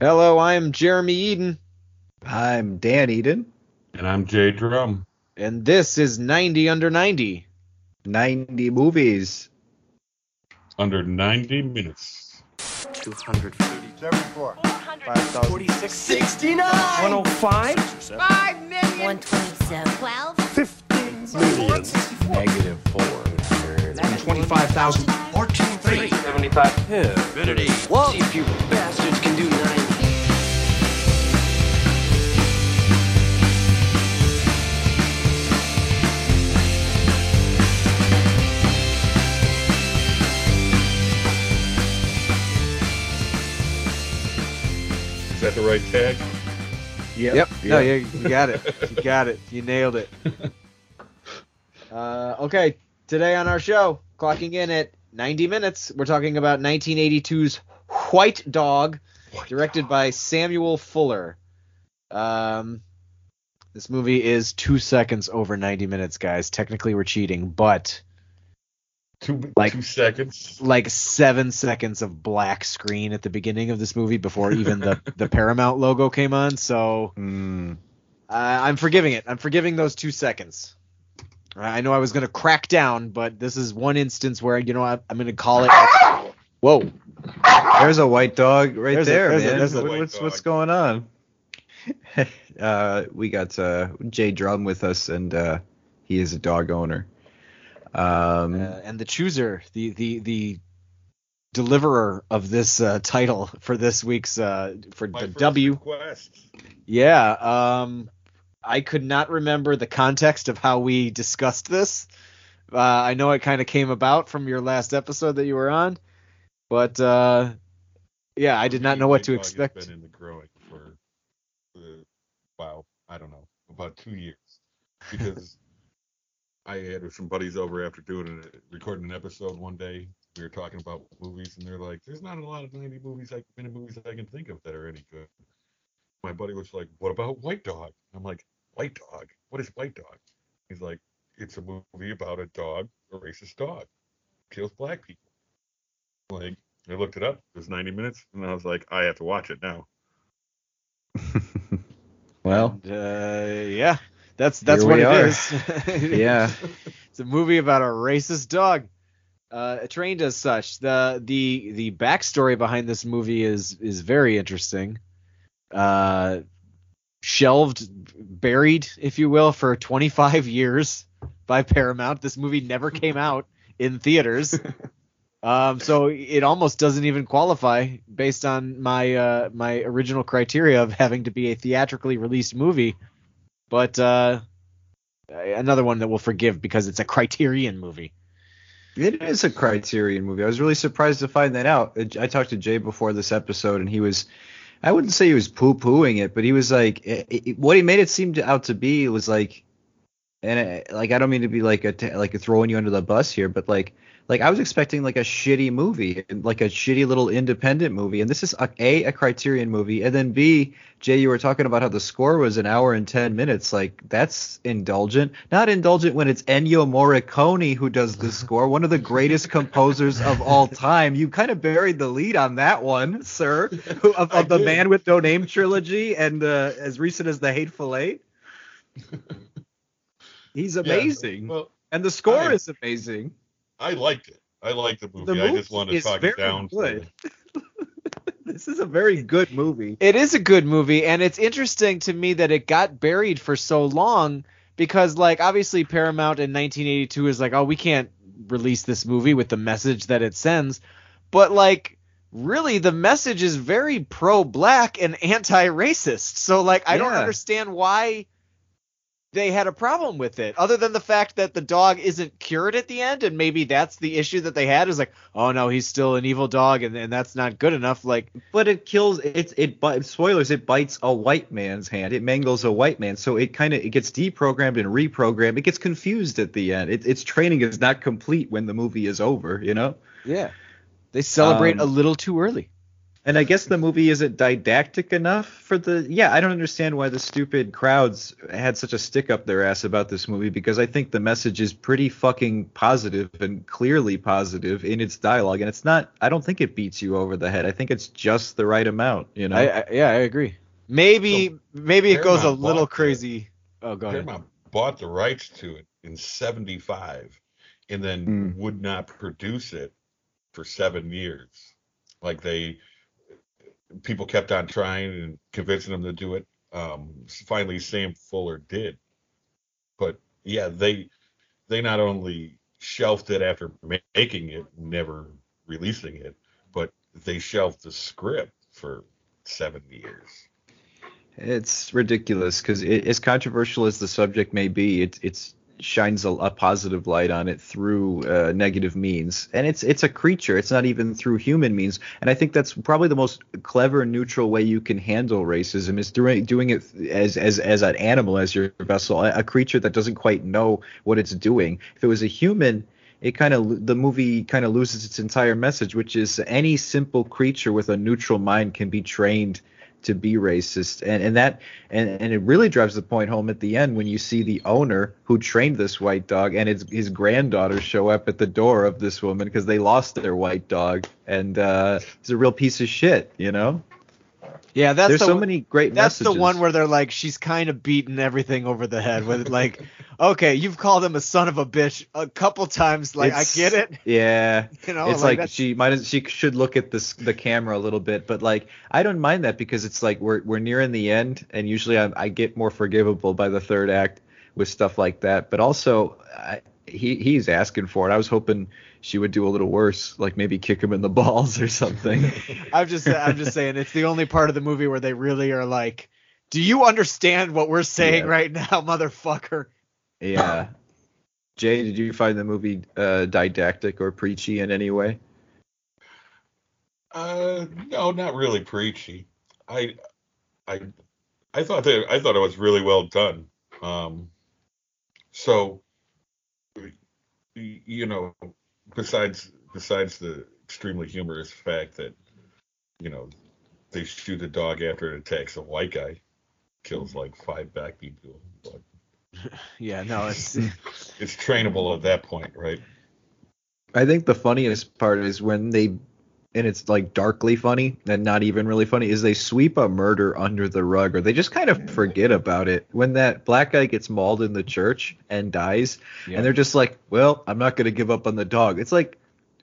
Hello, I'm Jeremy Eden, I'm Dan Eden. And I'm Jay Drum. and this is 90 Under 90. 90 movies. Under 90 minutes. 230. 74. 46. 69. 105. 127. 12. 15 million. Negative 400. 25,000. 14. 75. Infinity. Whoa. See if you bastards that the right tag? Yep. No, you, you got it. You got it. You nailed it. Uh, okay, today on our show, clocking in at 90 minutes, we're talking about 1982's White Dog, directed by Samuel Fuller. Um, this movie is two seconds over 90 minutes, guys. Technically, we're cheating, but Two, Like- two seconds. like seven seconds of black screen at the beginning of this movie before even the, the Paramount logo came on. So Mm. uh, I'm forgiving it. I'm forgiving those two seconds. I know I was going to crack down, but this is one instance where you know I, I'm going to call it. Whoa! There's a white dog right There's there, a- man. there's a What- white what's what's going on? uh, we got uh, Jay Drum with us, and uh, he is a dog owner. Um, Uh, and the chooser, the the the deliverer of this uh, title for this week's uh, for the W. request. Yeah. Um, I could not remember the context of how we discussed this. Uh, I know it kind of came about from your last episode that you were on, but uh, yeah, I did not know what to White Dog has expect. Been in the growing for, uh, wow, I don't know, about two years, because I had some buddies over after doing a, recording an episode one day. We were talking about movies, and they're like, "There's not a lot of 90 movies, like minute movies I can think of that are any good." My buddy was like, "What about White Dog?" I'm like, "White Dog? What is White Dog?" He's like, "It's a movie about a dog, a racist dog, kills black people." Like, I looked it up. It was 90 minutes, and I was like, I have to watch it now. well, And, uh, yeah, that's that's Here what it are. is. yeah. it's a movie about a racist dog uh, trained as such. The the the backstory behind this movie is is very interesting. Uh, shelved, buried, if you will, for 25 years by Paramount. This movie never came out in theaters. Um, so it almost doesn't even qualify based on my uh, my original criteria of having to be a theatrically released movie. But uh, another one that we'll forgive because it's a Criterion movie. It is a Criterion movie. I was really surprised to find that out. I talked to Jay before this episode, and he was, I wouldn't say he was poo pooing it, but he was like, it, it- what he made it seem to, out to be was like, and it, like I don't mean to be like a like a throwing you under the bus here, but like like I was expecting like a shitty movie, like a shitty little independent movie, and this is a, a a Criterion movie, and then B, Jay, you were talking about how the score was an hour and ten minutes. Like that's indulgent. Not indulgent when it's Ennio Morricone who does the score, one of the greatest composers of all time. You kind of buried the lead on that one, sir, who- of, of the did. Man with No Name trilogy, and uh, as recent as the Hateful Eight. He's amazing, Well, and the score I- is amazing. I liked it. I liked the movie. The I just wanted to talk very it down. good. This is a very good movie. It is a good movie, and it's interesting to me that it got buried for so long because, like, obviously Paramount in 1982 is like, oh, we can't release this movie with the message that it sends, but like. Really, the message is very pro-black and anti-racist. So, like, I don't understand why they had a problem with it, other than the fact that the dog isn't cured at the end, and maybe that's the issue that they had. Is like, oh no, he's still an evil dog, and, and that's not good enough. Like, But it kills it's it spoilers it bites a white man's hand. It mangles a white man. So it kind of it gets deprogrammed and reprogrammed. It gets confused at the end. It, its training is not complete when the movie is over, you know? Yeah. They celebrate Um, a little too early. And I guess the movie isn't didactic enough for the. Yeah, I don't understand why the stupid crowds had such a stick up their ass about this movie because I think the message is pretty fucking positive and clearly positive in its dialogue, and it's not. I don't think it beats you over the head. I think it's just the right amount. You know. I, I, yeah, I agree. Maybe So, maybe it goes a little bought the- crazy. Oh, go ahead. Paramount bought the rights to it in 75 and then Hmm. would not produce it for seven years. Like they, people kept on trying and convincing them to do it. Um, finally, Sam Fuller did. But yeah, they they not only shelved it after ma- making it, never releasing it, but they shelved the script for seven years. It's ridiculous because it, as controversial as the subject may be, it it's shines a, a positive light on it through uh, negative means, and it's it's a creature. It's not even through human means, and I think that's probably the most clever neutral way you can handle racism is doing doing it as as as an animal as your vessel, a, a creature that doesn't quite know what it's doing. If it was a human. It kind of the movie kind of loses its entire message, which is any simple creature with a neutral mind can be trained to be racist. And and that and, and it really drives the point home at the end when you see the owner who trained this white dog and his his granddaughter show up at the door of this woman because they lost their white dog. And uh he's a real piece of shit you know Yeah, that's there's the so many great That's messages the one where they're like, she's kind of beating everything over the head with like, okay, you've called him a son of a bitch a couple times. Like, It's- I get it. yeah You know, it's like, that's- she might as she should look at this the camera a little bit but like i don't mind that because it's like we're we're nearing the end and usually i, I get more forgivable by the third act with stuff like that but also I, he he's asking for it i was hoping she would do a little worse like maybe kick him in the balls or something I'm just, I'm just saying, it's the only part of the movie where they really are like, do you understand what we're saying Yeah. right now, motherfucker? yeah jay did you find the movie uh, didactic or preachy in any way Uh, no, not really preachy. I, I, I thought that I thought it was really well done. Um, so, you know, besides besides the extremely humorous fact that, you know, they shoot a dog after it attacks a white guy, kills like five black people, but Yeah, no, it's it's trainable at that point, right? I think the funniest part is when they, and it's like darkly funny and not even really funny, is they sweep a murder under the rug or they just kind of forget about it. When that black guy gets mauled in the church and dies, Yeah. and they're just like, well, I'm not going to give up on the dog. It's like,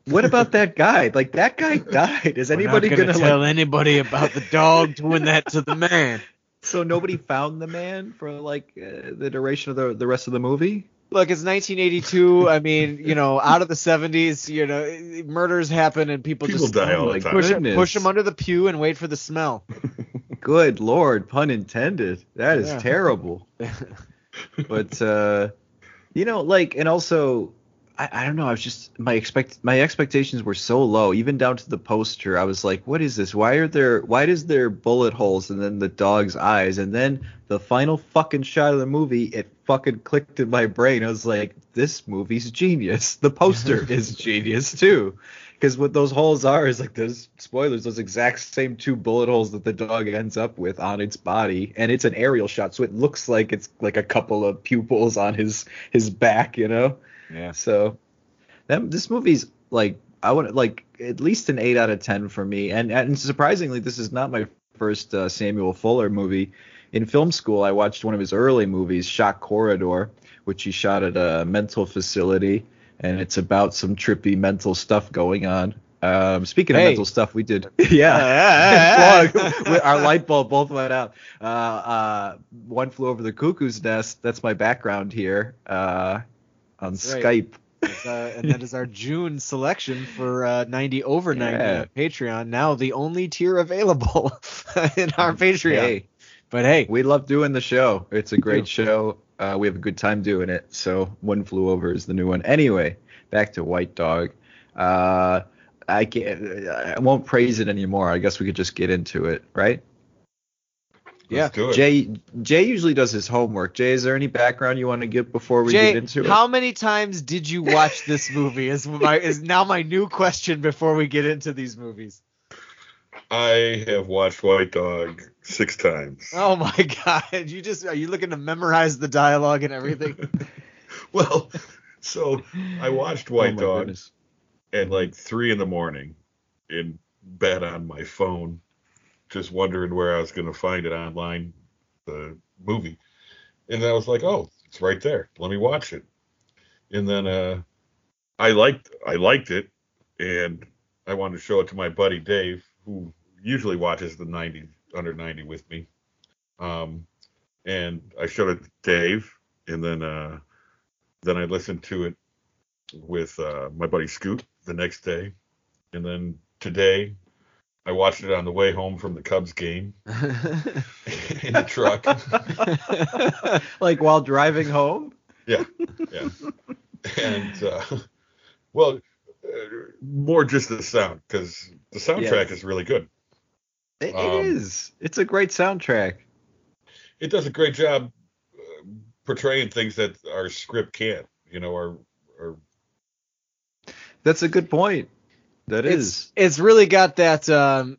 what about that guy? Like, that guy died. Is anybody gonna gonna tell like, anybody about the dog doing that to the man? so nobody found the man for like uh, the duration of the, the rest of the movie? Look, it's 1982. I mean, you know, out of the 70s, you know, murders happen and people, People just die all my the time. push Goodness. push them under the pew and wait for the smell. Good lord, pun intended. That is Yeah. terrible. but uh you know, like and also I, I don't know, I was just my expect my expectations were so low, even down to the poster. I was like, what is this? Why are there why does there bullet holes and then the dog's eyes? And then the final fucking shot of the movie, it fucking clicked in my brain. I was like, this movie's genius. The poster is genius too. Because what those holes are is like those spoilers, those exact same two bullet holes that the dog ends up with on its body, and it's an aerial shot, so it looks like it's like a couple of pupils on his his back, you know. Yeah. So that this movie's like I would like at least an eight out of ten for me, and and surprisingly, this is not my first uh, Samuel Fuller movie. In film school, I watched one of his early movies, Shock Corridor, which he shot at a mental facility, and it's about some trippy mental stuff going on. Um, speaking Hey. of mental stuff, we did yeah. Our light bulb both went out. Uh, uh, one flew over the cuckoo's nest. That's my background here uh, on right. Skype. Uh, and that is our June selection for uh, 90 over 90 Yeah. Patreon. Now the only tier available in our Patreon. Hey, But hey, we love doing the show. It's a great show. Uh, we have a good time doing it. So one flew over is the new one. Anyway, back to White Dog. Uh, I can't, I won't praise it anymore. I guess we could just get into it, right? Yeah. Let's do it. Jay Jay usually does his homework. Jay, is there any background you want to give before we Jay, get into it? how many times did you watch this movie? Is my is now my new question before we get into these movies. I have watched White Dog six times. Oh my god! You just are you looking to memorize the dialogue and everything? Well, so I watched Oh White my Dog goodness. at like three in the morning in bed on my phone, just wondering where I was going to find it online, the movie. And I was like, oh, it's right there. Let me watch it. And then uh, I liked I liked it, and I wanted to show it to my buddy Dave, who usually watches the 90 under 90 with me. Um, and I showed it to Dave, and then uh, then I listened to it with uh, my buddy Scoot the next day, and then today I watched it on the way home from the Cubs game in the truck. like while driving home. yeah, yeah, and uh, well, uh, more just the sound because the soundtrack Yes. is really good. It, it Um, is. It's a great soundtrack. It does a great job uh, portraying things that our script can't. You know, or or That's a good point. That it's is. it's really got that um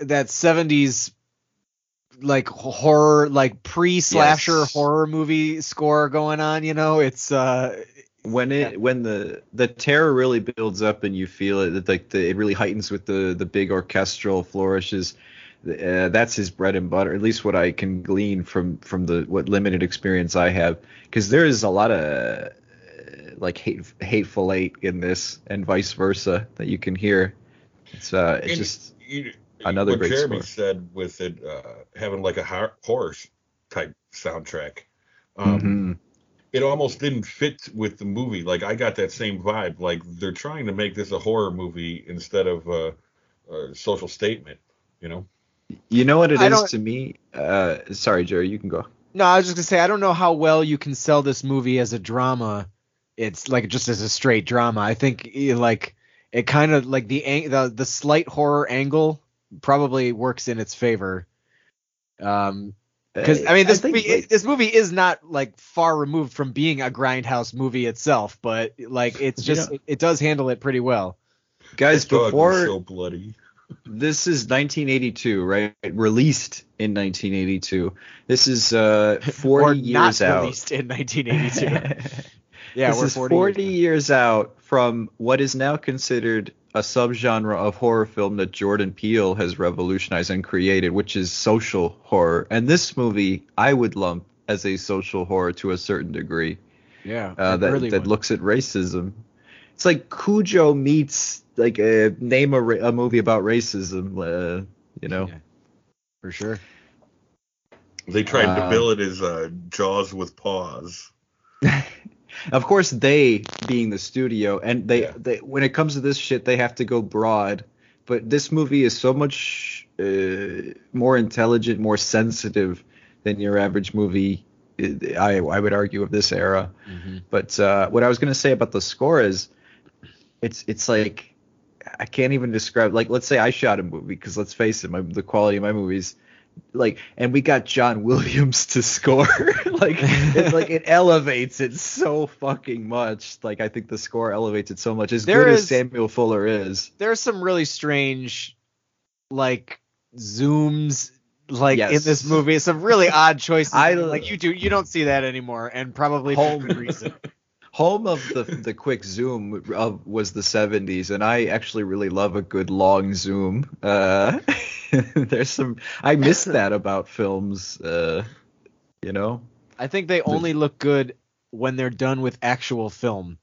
that 70s like horror like pre-slasher Yes. horror movie score going on you know it's uh when it when the the terror really builds up and you feel it that like the, it really heightens with the the big orchestral flourishes uh, that's his bread and butter at least what i can glean from from the what limited experience i have because there is a lot of like hate, hateful eight in this and vice versa that you can hear it's uh it's And just you, another what great Jeremy score. said with it uh, having like a hor- horror type soundtrack. Um, mhm. It almost didn't fit with the movie. Like I got that same vibe. Like they're trying to make this a horror movie instead of a, a social statement. You know? you know what it I is don't- to me uh sorry jerry you can go no i was just gonna say i don't know how well you can sell this movie as a drama it's like just as a straight drama i think eh, like it kind of like the ang- the the slight horror angle probably works in its favor um because I mean, this think, movie, like- this movie is not like far removed from being a grindhouse movie itself, but like it's just know- it, it does handle it pretty well. guys That before so bloody. this is 1982 right released in 1982 this is uh 40 or years not out released in 1982. yeah, this we're is 40, 40, years. years out from what is now considered a subgenre of horror film that Jordan Peele has revolutionized and created, which is social horror. And this movie, I would lump as a social horror to a certain degree Yeah, uh, that really that was. looks at racism. It's like Cujo meets like a name a, a movie about racism. Uh, you know, Yeah. for sure. They tried to Uh, bill it as uh, Jaws with paws. of course they being the studio and they, Yeah. they when it comes to this shit they have to go broad but this movie is so much uh, more intelligent more sensitive than your average movie i i would argue of this era Mhm. but uh, what i was going to say about the score is it's it's like i can't even describe like let's say i shot a movie because let's face it my, the quality of my movies like and we got John Williams to score like it, like it elevates it so fucking much like I think the score elevates it so much as There good is- as Samuel Fuller is There's some really strange, like zooms, like in this movie. Some really odd choices. I- like you do, you don't see that anymore, and probably for Home- good reason. home of the the quick zoom of was the 70s and I actually really love a good long zoom uh there's some I miss that about films uh you know I think they only look good when they're done with actual film.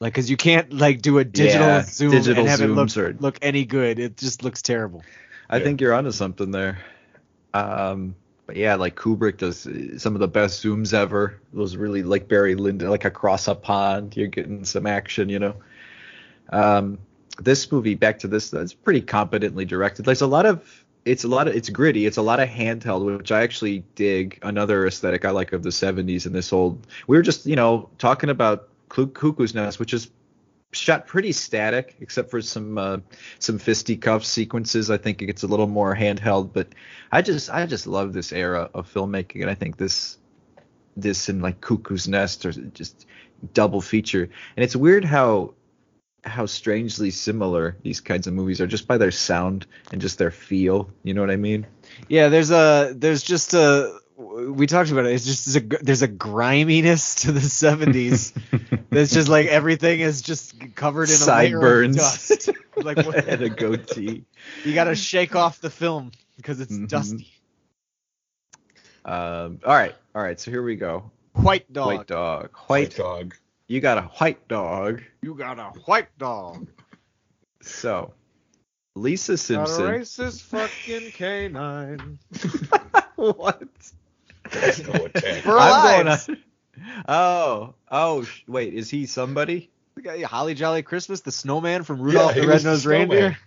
Like, cause you can't like do a digital Yeah, zoom digital and have it look, zooms are- look any good. It just looks terrible. I Yeah. think you're onto something there. Um, but yeah, like Kubrick does uh, some of the best zooms ever. Those really like Barry Lyndon, like across a pond, you're getting some action, you know. Um, this movie, back to this, it's pretty competently directed. There's a lot of, it's a lot of, it's gritty. It's a lot of handheld, which I actually dig. Another aesthetic I like of the 70s and this old. We were just, you know, talking about Cuckoo's Nest, which is shot pretty static, except for some uh, some fisticuff sequences. I think it gets a little more handheld, but I just I just love this era of filmmaking, and I think this this and like Cuckoo's Nest are just double feature. And it's weird how how strangely similar these kinds of movies are just by their sound and just their feel. You know what I mean? Yeah, there's a there's just a we talked about it. It's just a, there's a griminess to the 70s. That's just like everything is just covered in a Sideburns. dust. Like what, and a goatee. you got to shake off the film because it's Mhm. dusty. Um, all right, all right. So here we go. White dog. White dog. White White. dog. You got a white dog. You got a white dog. So, Lisa Got a Simpson. racist fucking canine. what? There's no attack. For I'm lives. going on. Oh, oh, sh- wait. Is he somebody? The guy, Holly Jolly Christmas, the snowman from Rudolph he the Red-Nosed snowman. Reindeer.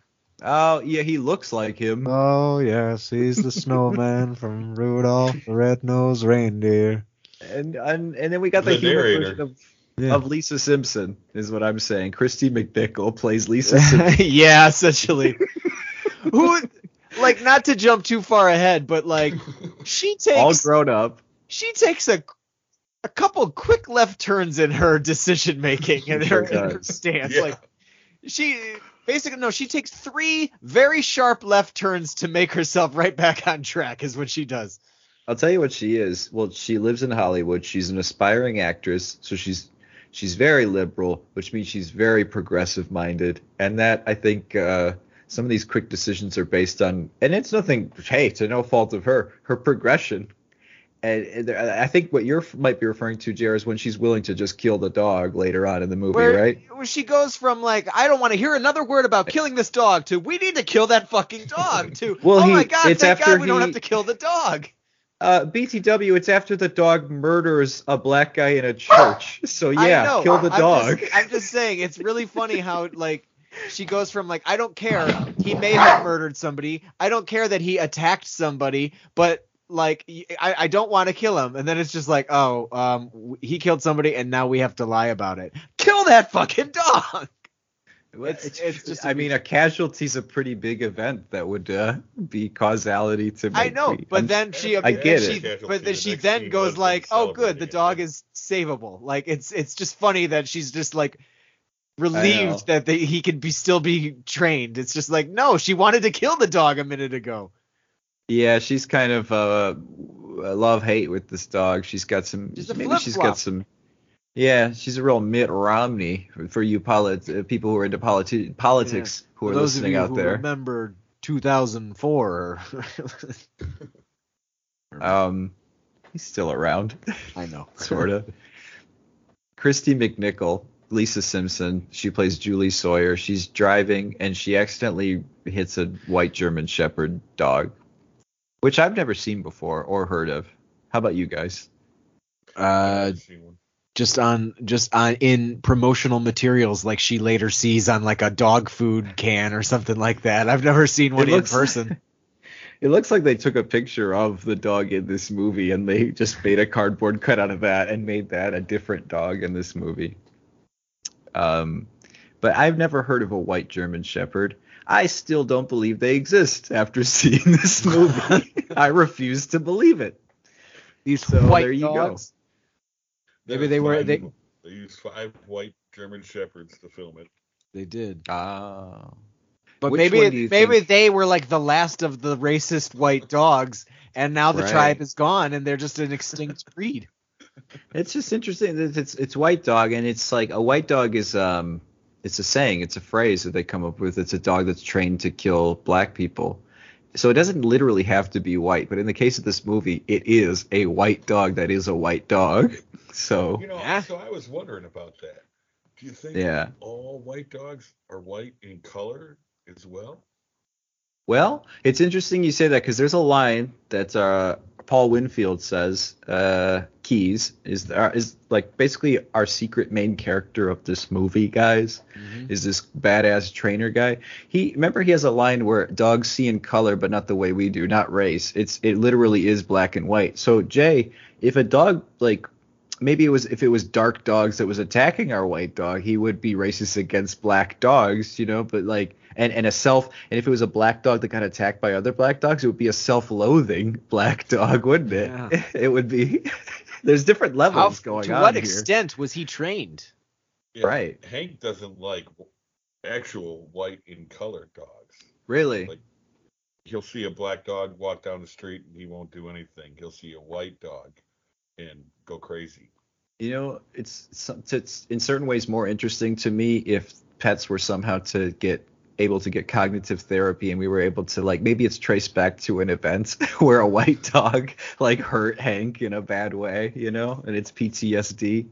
Oh, yeah. He looks like him. Oh yes, he's the snowman from Rudolph the Red-Nosed Reindeer. And and and then we got the, The human narrator. version of, Yeah. of Lisa Simpson, is what I'm saying. Kristy McNichol plays Lisa Simpson. yeah, essentially. Who like not to jump too far ahead, but like she takes all grown up. she takes a a couple quick left turns in her decision making and her, in her stance. Yeah. Like she basically no, she takes three very sharp left turns to make herself right back on track is what she does. I'll tell you what she is. Well, she lives in Hollywood. She's an aspiring actress, so she's she's very liberal, which means she's very progressive minded, and that I think uh, some of these quick decisions are based on, and it's nothing. Hey, to no fault of her, her progression. And, and there- I think what you might be referring to, Jer, is when she's willing to just kill the dog later on in the movie, Where, right? where she goes from like I don't want to hear another word about killing this dog to we need to kill that fucking dog to Well, oh he- my god thank god we don't have to kill the dog. Uh, BTW, it's after the dog murders a black guy in a church. So yeah, kill the I'm dog. just, I'm just saying it's really funny how like she goes from like I don't care he may have murdered somebody I don't care that he attacked somebody but like I, I don't want to kill him and then it's just like oh um he killed somebody and now we have to lie about it kill that fucking dog It's- it's just a I mean, a casualty's a pretty big event that would uh, be causality to. I know me- but I'm- then she I get she, it. but then she then goes like oh good the dog is savable like it's it's just funny that she's just like relieved that they, he could be still be trained it's just like no she wanted to kill the dog a minute ago yeah, she's kind of uh, love hate with this dog. She's got some. She's maybe she's flip-flop. got some. Yeah, she's a real Mitt Romney for you polit- uh, people who are into politi- politics who For are those of listening you out who there. remember 2004 Um, he's still around. I know sort of. Kristy McNichol, Lisa Simpson, she plays Julie Sawyer. She's driving and she accidentally hits a white German Shepherd dog, which I've never seen before or heard of. How about you guys? uh I've seen one. Just on just on in promotional materials like she later sees on like a dog food can or something like that i've never seen one It in looks- person It looks like they took a picture of the dog in this movie and they just made a cardboard cut out of that and made that a different dog in this movie. Um, but I've never heard of a white German Shepherd. I still don't believe they exist after seeing this movie. I refuse to believe it. these So white there you go. Dogs Maybe they were- they- They used five white German shepherds to film it. they did Ah. but Which maybe one do you maybe think- they were like the last of the racist white dogs and now the Right. tribe is gone and they're just an extinct breed It's just interesting that it's it's white dog and it's like a white dog is um it's a saying, it's a phrase that they come up with. It's a dog that's trained to kill black people. So it doesn't literally have to be white, but in the case of this movie, it is a white dog that is a white dog. So You know, Yeah. so I was wondering about that. Do you think Yeah. all white dogs are white in color as well? Well, it's interesting you say that because there's a line that's uh, Paul Winfield says. Uh, Keys is uh, is like basically our secret main character of this movie, guys. Is this badass trainer guy? He remember he has a line where dogs see in color, but not the way we do, not race. It's it literally is black and white. So Jay, if a dog like maybe it was if it was dark dogs that was attacking our white dog, he would be racist against black dogs, you know. But like, and and a self, and if it was a black dog that got attacked by other black dogs, it would be a self-loathing black dog, wouldn't it? Yeah. It would be. There's different How, levels going to on what here. extent was he trained Yeah, Right. Hank doesn't like actual white in color dogs. Really? Like- He'll see a black dog walk down the street and he won't do anything. He'll see a white dog and go crazy. You know, it's it's in certain ways more interesting to me if pets were somehow to get able to get cognitive therapy and we were able to like maybe it's traced back to an event where a white dog like hurt Hank in a bad way, you know, and it's PTSD.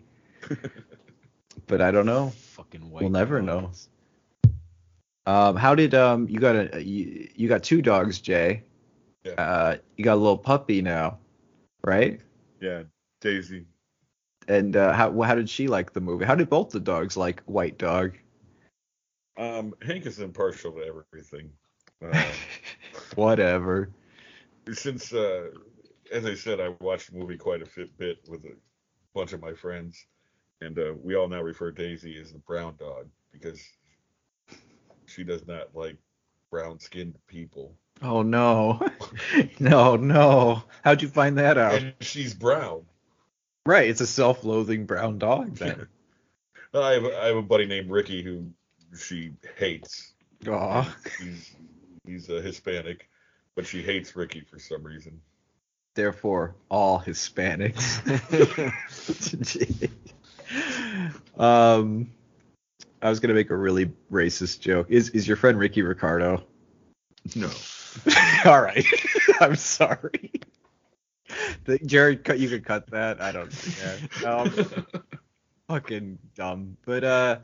but I don't know. Fucking white. We'll never know. Um, how did um you got a you, you got two dogs, Jay? Yeah. Uh, you got a little puppy now, right? Yeah, Daisy. And uh, how how did she like the movie? How did both the dogs like White Dog? Um, Hank is impartial to everything. Um, Whatever. since, uh, as I said, I watched the movie quite a fit bit with a bunch of my friends, and uh, we all now refer Daisy as the brown dog because she does not like brown-skinned people, Oh no, no, no. How'd you find that out? and she's brown. Right, it's a self-loathing brown dog then. I have, I have a buddy named Ricky who she hates. Aw. He's he's a Hispanic, but she hates Ricky for some reason. Therefore, all Hispanics. um, I was gonna make a really racist joke. Is is your friend Ricky Ricardo? No. All right. I'm sorry. The, Jared, cut. You could cut that. I don't care. Um, fucking dumb. But uh,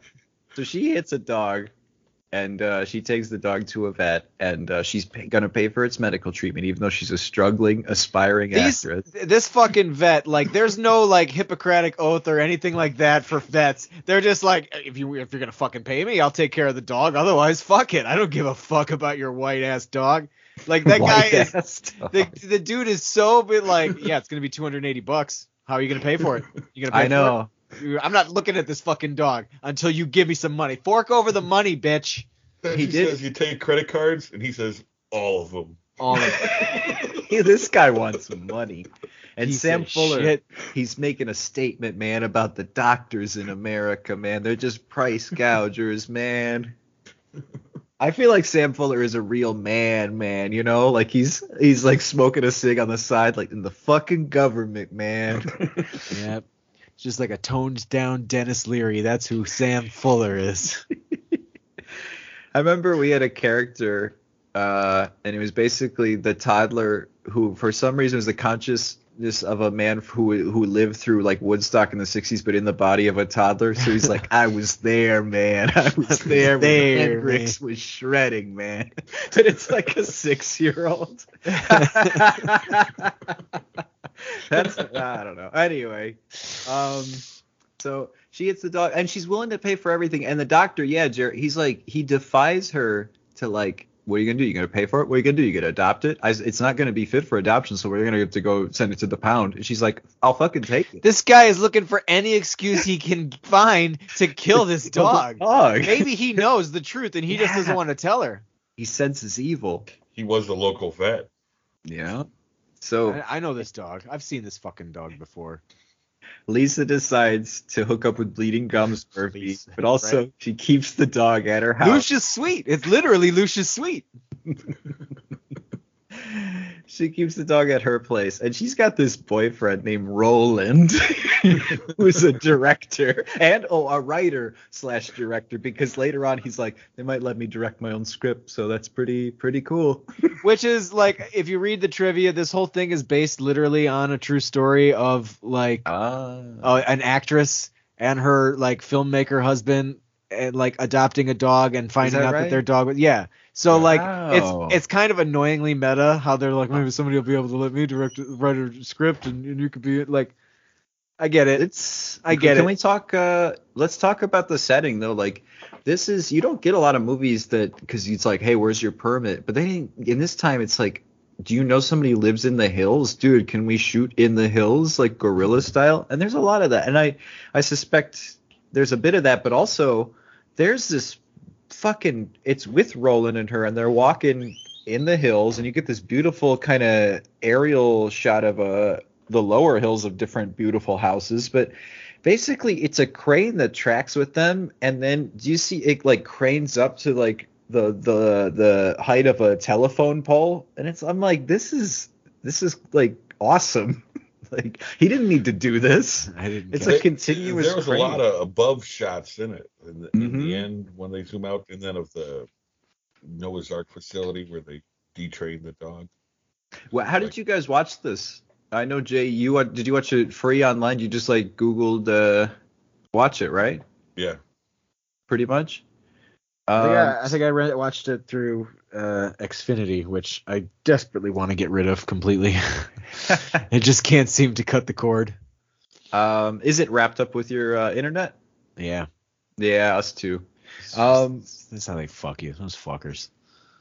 so she hits a dog, and uh, she takes the dog to a vet, and uh, she's pay, gonna pay for its medical treatment, even though she's a struggling, aspiring These, actress. this fucking vet, like, there's no like Hippocratic oath or anything like that for vets. They're just like, if you if you're gonna fucking pay me, I'll take care of the dog. Otherwise, fuck it. I don't give a fuck about your white ass dog. Like that guy is dog. the the dude is so bit like, yeah, it's gonna be 280 bucks. How are you gonna pay for it? You gonna pay I know. It? I'm not looking at this fucking dog until you give me some money. Fork over the money, bitch. Then He did- says you take credit cards, and he says all of them. All of Hey, this guy wants some money. And Piece Sam Fuller, shit. he's making a statement, man, about the doctors in America, man. They're just price gougers, man. I feel like Sam Fuller is a real man, man. You know, like he's he's like smoking a cig on the side, like in the fucking government, man. Yep. Just like a toned down Denis Leary. That's who Sam Fuller is. I remember we had a character, uh, and it was basically the toddler who, for some reason, was the consciousness of a man who who lived through like Woodstock in the '60s, but in the body of a toddler. So he's like, "I was there, man. I was there, there, when Hendrix was shredding, man." But it's like a six-year-old. That's I don't know. Anyway, um, so she gets the dog, and she's willing to pay for everything. And the doctor, yeah, Jared, he's like, he defies her to like, what are you gonna do? You gonna pay for it? What are you gonna do? You gonna adopt it? I, it's not gonna be fit for adoption, so we're gonna have to go send it to the pound. And she's like, I'll fucking take it. This guy is looking for any excuse he can find to kill this Kill dog. dog. Maybe he knows the truth and he just doesn't want to tell her. he senses evil. He was the local vet. Yeah. So I, I know this dog. I've seen this fucking dog before. Lisa decides to hook up with Bleeding Gums Murphy, Lisa, but also right. she keeps the dog at her house. Lucius Sweet. It's literally Lucius Sweet. she keeps the dog at her place, and she's got this boyfriend named Roland, who's a director and oh, a writer slash director. Because later on, he's like, they might let me direct my own script, so that's pretty pretty cool. Which is like, if you read the trivia, this whole thing is based literally on a true story of like Ah, uh, an actress and her like filmmaker husband and like adopting a dog and finding that out right? that their dog was yeah. So like Wow. it's it's kind of annoyingly meta how they're like maybe somebody will be able to let me direct write a script and, and you could be like I get it. it's I get can it. Can we talk uh let's talk about the setting though like this is you don't get a lot of movies that because it's like hey where's your permit but they didn't in this time it's like do you know somebody lives in the hills dude can we shoot in the hills like guerrilla style and there's a lot of that and i i suspect there's a bit of that but also there's this fucking it's with roland and her and they're walking in the hills and you get this beautiful kind of aerial shot of uh the lower hills of different beautiful houses but basically it's a crane that tracks with them, and then do you see it like cranes up to like the the the height of a telephone pole, and it's I'm like this is this is like awesome. like he didn't need to do this. I didn't. It's a it. continuous. There was crane. a lot of above shots in it. In the, in Mhm. the end, when they zoom out, and then of the Noah's Ark facility where they detrained the dog. Well, how did you guys watch this? I know Jay, you did you watch it free online? You just like Googled uh, watch it, right? Yeah. Pretty much. I think Um, I, I think I read, watched it through uh, Xfinity, which I desperately want to get rid of completely. it just can't seem to cut the cord. um, is it wrapped up with your uh, internet? Yeah. Yeah, us too. Um, that's how they fuck you. Those fuckers.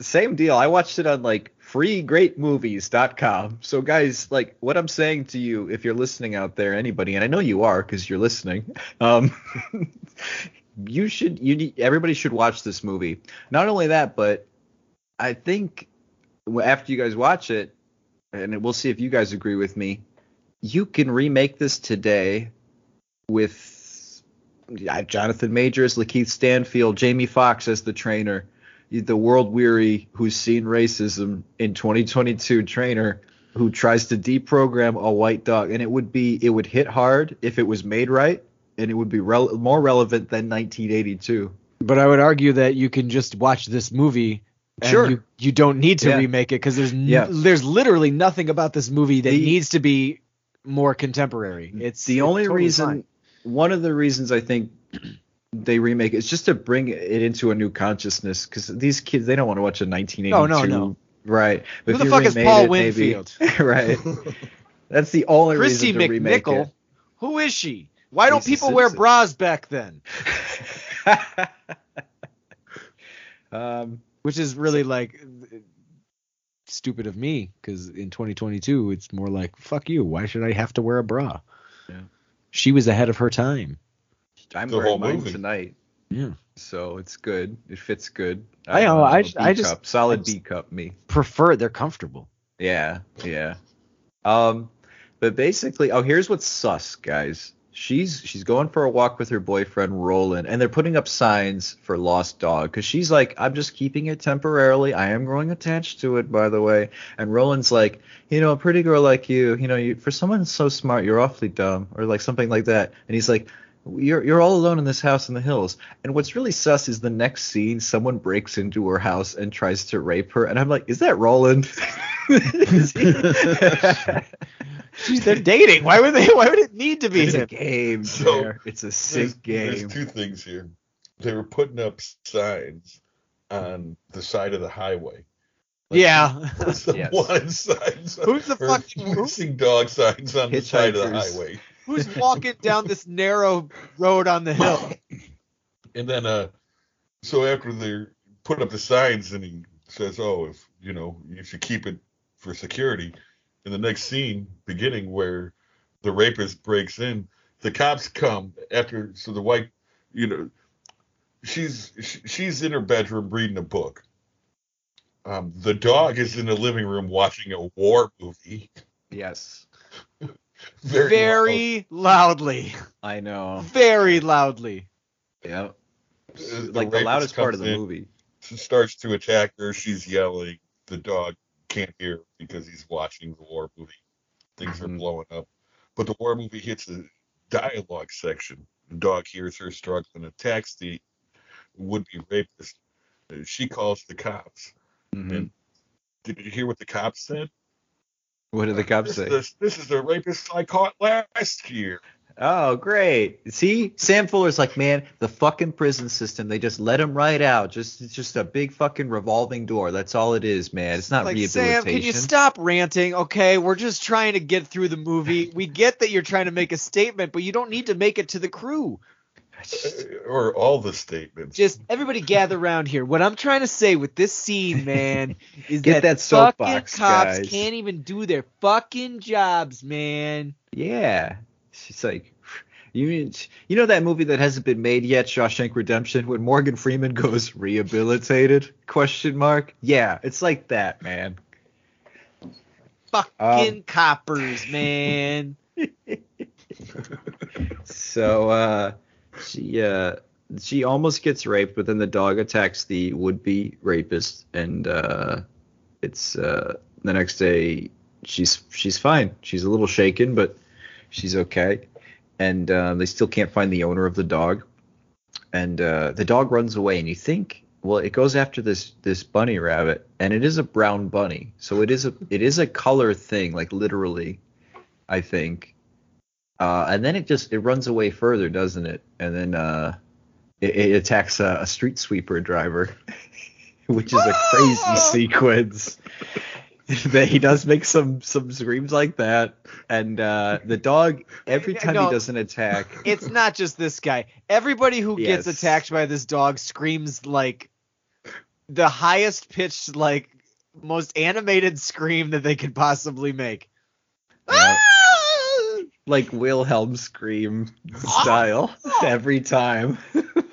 Same deal. I watched it on like freegreatmovies.com. So guys, like what I'm saying to you, if you're listening out there, anybody, and I know you are because you're listening, um, you should, you need, everybody should watch this movie. Not only that, but I think after you guys watch it, and we'll see if you guys agree with me, you can remake this today with Jonathan Majors, Lakeith Stanfield, Jamie Foxx as the trainer the world weary who's seen racism in 2022 trainer who tries to deprogram a white dog and it would be it would hit hard if it was made right and it would be rel- more relevant than 1982 But I would argue that you can just watch this movie. And Sure. You, you don't need to Yeah. remake it because there's n- Yeah. there's literally nothing about this movie that The- needs to be more contemporary. It's the only totally reason fine. one of the reasons i think they remake it is just to bring it into a new consciousness because these kids they don't want to watch a 1982 No, no, no. right Who the fuck is Paul it, maybe- Winfield? right that's the only Kristy reason to remake McNichol. it Who is she? Why don't Lisa people wear bras back then? um, Which is really like stupid of me because in 2022 it's more like fuck you. Why should I have to wear a bra? Yeah. She was ahead of her time. I'm The wearing whole mine movie. tonight, Yeah. so it's good. It fits good. I know, I'm I a just- B I just- cup, solid I just- B cup me. Prefer it. They're comfortable. Yeah, yeah. Um, but basically, oh, here's what's sus, guys. She's she's going for a walk with her boyfriend Roland, and they're putting up signs for lost dog because she's like, I'm just keeping it temporarily. I am growing attached to it, by the way. And Roland's like, you know, a pretty girl like you, you know, you for someone so smart, you're awfully dumb, or like something like that. And he's like. You're you're all alone in this house in the hills. And what's really sus is the next scene, someone breaks into her house and tries to rape her. And I'm like, is that Roland? Is he- Jeez, they're dating. Why would they? Why would it need to be it's a him? game, So, Jer. It's a There's, sick there's game. two things here. They were putting up signs on the side of the highway. Yeah. Some Yes. wanted signs. Who's the fucking- who- missing dog signs on the side of the highway? Who's walking down this narrow road on the hill? And then, uh, so after they put up the signs, and he says, "Oh, if you know, you should keep it for security." In the next scene, beginning where the rapist breaks in, the cops come after. So the white, you know, she's she's in her bedroom reading a book. Um, the dog is in the living room watching a war movie. Yes, Very, Very loudly. I know. Very loudly. Yeah, loud. Uh, like the loudest part of the in, movie. She starts to attack her. She's yelling. The dog can't hear because he's watching the war movie. Things Mhm. are blowing up. But the war movie hits the dialogue section. The dog hears her struggling, attacks the would-be rapist. Uh, She calls the cops. Mhm. And did you hear what the cops said? What did the cops This, say? this, this is the rapist I caught last year. Oh, great. See, Sam Fuller's like, man, the fucking prison system, they just let him right out. Just it's just a big fucking revolving door. That's all it is, man. It's not like rehabilitation. Sam, can you stop ranting? Okay, we're just trying to get through the movie. We get that you're trying to make a statement, but you don't need to make it to the crew. Uh, Or all the statements. Just everybody gather around here. What I'm trying to say with this scene, man, is Get that, that fucking soapbox, cops guys. can't even do their fucking jobs, man. Yeah. She's like, you you know that movie that hasn't been made yet, Shawshank Redemption, when Morgan Freeman goes rehabilitated? Question mark. Yeah, it's like that, man. Fucking Um, coppers, man. So uh, she uh, she almost gets raped, but then the dog attacks the would-be rapist, and uh, it's uh, the next day she's she's fine. She's a little shaken, but she's okay. And uh, they still can't find the owner of the dog, and uh, the dog runs away. And you think, well, it goes after this this bunny rabbit, and it is a brown bunny, so it is a it is a color thing, like literally, I think. Uh, and then it just it runs away further, doesn't it? And then uh, it, it attacks a, a street sweeper driver, which is a crazy sequence. that he does make some some screams like that, and uh, the dog every time No. he does an attack, It's not just this guy. Everybody who gets attacked by this dog screams like the highest pitched, like most animated scream that they could possibly make. Yeah. Like Wilhelm scream style every time.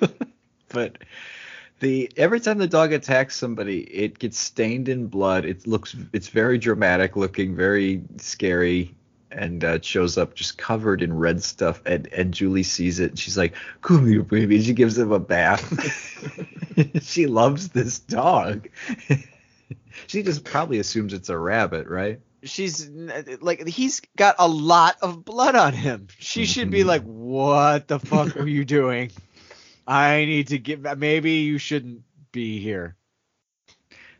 but the every time the dog attacks somebody, it gets stained in blood. It looks it's very dramatic looking, very scary. And uh, it shows up just covered in red stuff, and, and Julie sees it. And she's like, "Come here, baby." And she gives him a bath. she loves this dog. she just probably assumes it's a rabbit, right? She's like, he's got a lot of blood on him. She should be Mhm. like, "What the fuck are you doing? I need to get. Maybe you shouldn't be here."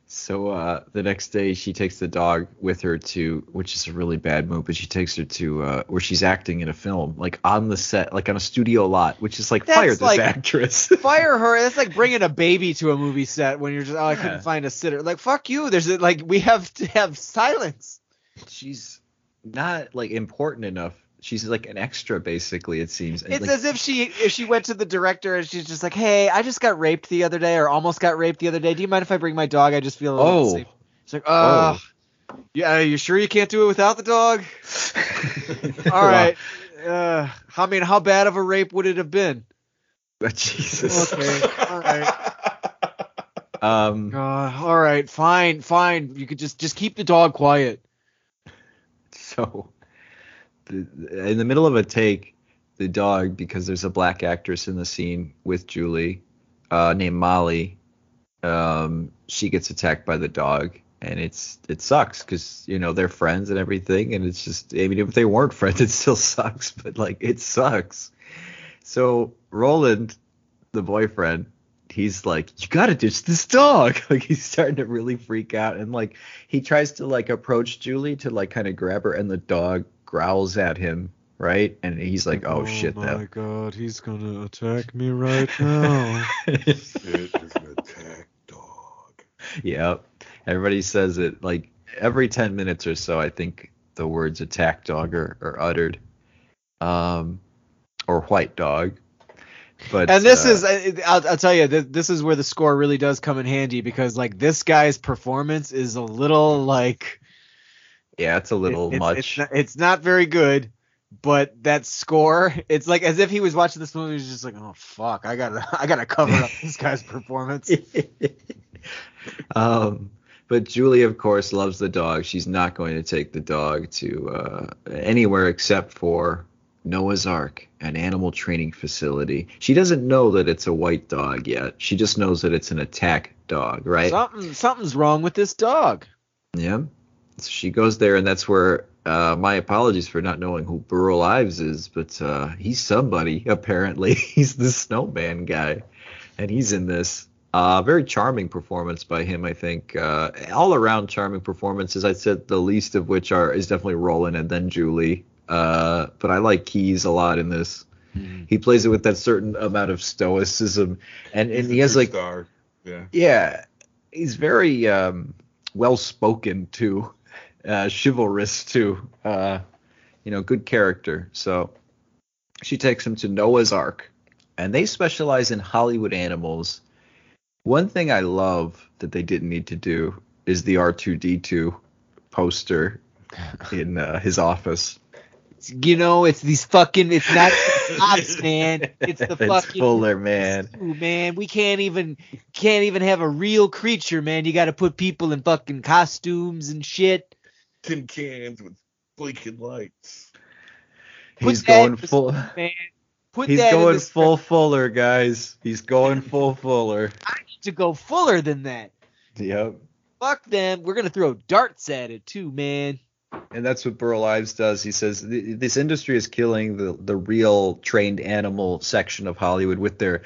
So uh, the next day, she takes the dog with her to, which is a really bad move, but she takes her to uh, where she's acting in a film, like on the set, like on a studio lot, which is like That's fire this like- actress. Fire her. That's like bringing a baby to a movie set when you're just, oh, I Yeah. couldn't find a sitter. Like, fuck you. There's a, like, we have to have silence. She's not like important enough. She's like an extra, basically. It seems. And, It's like, as if she if she went to the director and she's just like, "Hey, I just got raped the other day, or almost got raped the other day. Do you mind if I bring my dog? I just feel a little Oh. safe." She's like, "Uh, yeah, you sure you can't do it without the dog? All right. Uh, I mean, how bad of a rape would it have been? Wow. Jesus. Okay, all right. Um. Uh, all right, fine, fine. You could just just keep the dog quiet. So, the, in the middle of a take, the dog, because there's a black actress in the scene with Julie, uh, named Molly, um, she gets attacked by the dog, and it's it sucks because you know they're friends and everything, and it's just I mean if they weren't friends, it still sucks, but like it sucks. So Roland, the boyfriend, he's like, you gotta ditch this dog. Like he's starting to really freak out, and like he tries to like approach Julie to like kind of grab her, and the dog growls at him, right? And he's like, oh, shit, that. Oh my god, he's gonna attack me right now. It is an attack dog. yeah, everybody says it like every ten minutes or so. I think the words attack dog are, are uttered, um, or white dog. But and this uh, is I'll, I'll tell you th- this is where the score really does come in handy because like this guy's performance is a little like yeah, it's a little it- it's, much. it's not, it's not very good but that score it's like as if he was watching this movie he's just like oh fuck i gotta i gotta cover up this guy's performance um, but Julie, of course, loves the dog. She's not going to take the dog to uh, anywhere except for Noah's Ark, an animal training facility. She doesn't know that it's a white dog yet. She just knows that it's an attack dog, right? something something's wrong with this dog Yeah. So she goes there, and that's where uh, my apologies for not knowing who Burl Ives is, but uh, he's somebody apparently. he's the snowman guy, and he's in this. Uh, very charming performance by him, I think. Uh, all around charming performances. I'd said the least of which are is definitely Roland and then Julie. Uh, but I like Keys a lot in this. He plays it with that certain amount of stoicism, and and he has like star. Yeah. yeah, he's very um, well spoken too, uh, chivalrous too. Uh, you know, good character. So she takes him to Noah's Ark, and they specialize in Hollywood animals. One thing I love that they didn't need to do is the R2D2 poster in uh, his office. You know it's these fucking it's not cops man it's the it's fucking Fuller, man. Ooh, man, we can't even can't even have a real creature, man. You got to put people in fucking costumes and shit. Tin cans with blinking lights. Put He's going full. Man, put He's going full Fuller, guys. He's going full Fuller. I need to go fuller than that. Yep. Fuck them. We're gonna throw darts at it too, man. And that's what Burl Ives does. He says this industry is killing the the real trained animal section of Hollywood with their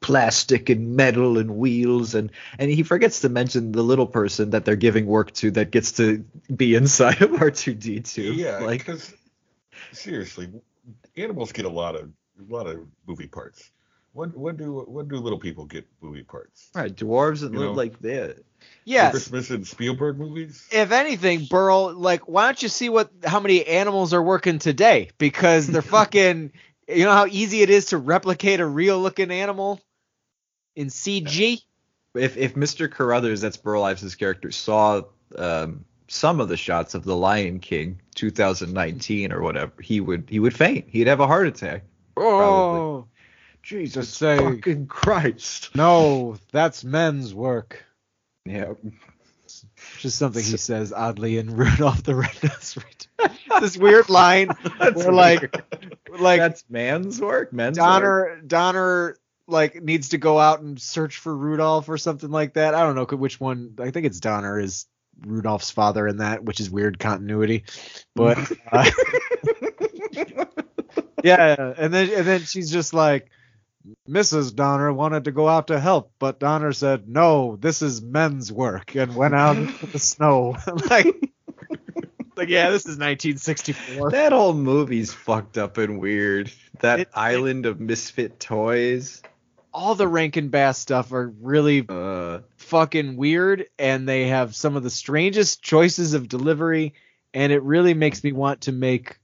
plastic and metal and wheels and and he forgets to mention the little person that they're giving work to that gets to be inside of R2D2. Yeah, like because seriously, animals get a lot of a lot of movie parts. When when do when do little people get movie parts? right, dwarves and You know. like they Yes. Christmas and Spielberg movies. If anything, Burl, like, why don't you see what how many animals are working today? Because they're fucking. You know how easy it is to replicate a real looking animal in CG. if if Mr. Carruthers, that's Burl Ives' character, saw um, some of the shots of The Lion King 2019 or whatever, he would he would faint. He'd have a heart attack. Oh Jesus say- fucking Christ. no, that's men's work. Yeah. Just something he says oddly in Rudolph the Red-Nosed Reindeer. this weird line where like like That's man's work. Men's work. Donner Donner like needs to go out and search for Rudolph or something like that. I don't know which one. I think it's Donner is Rudolph's father in that, which is weird continuity. But uh, yeah, and then and then she's just like Mrs. Donner wanted to go out to help, but Donner said, "No, this is men's work," and went out into the snow. like, like yeah, this is 1964. That whole movie's fucked up and weird. That It- it- island of misfit toys. All the Rankin Bass stuff are really Uh, fucking weird and they have some of the strangest choices of delivery and it really makes me want to make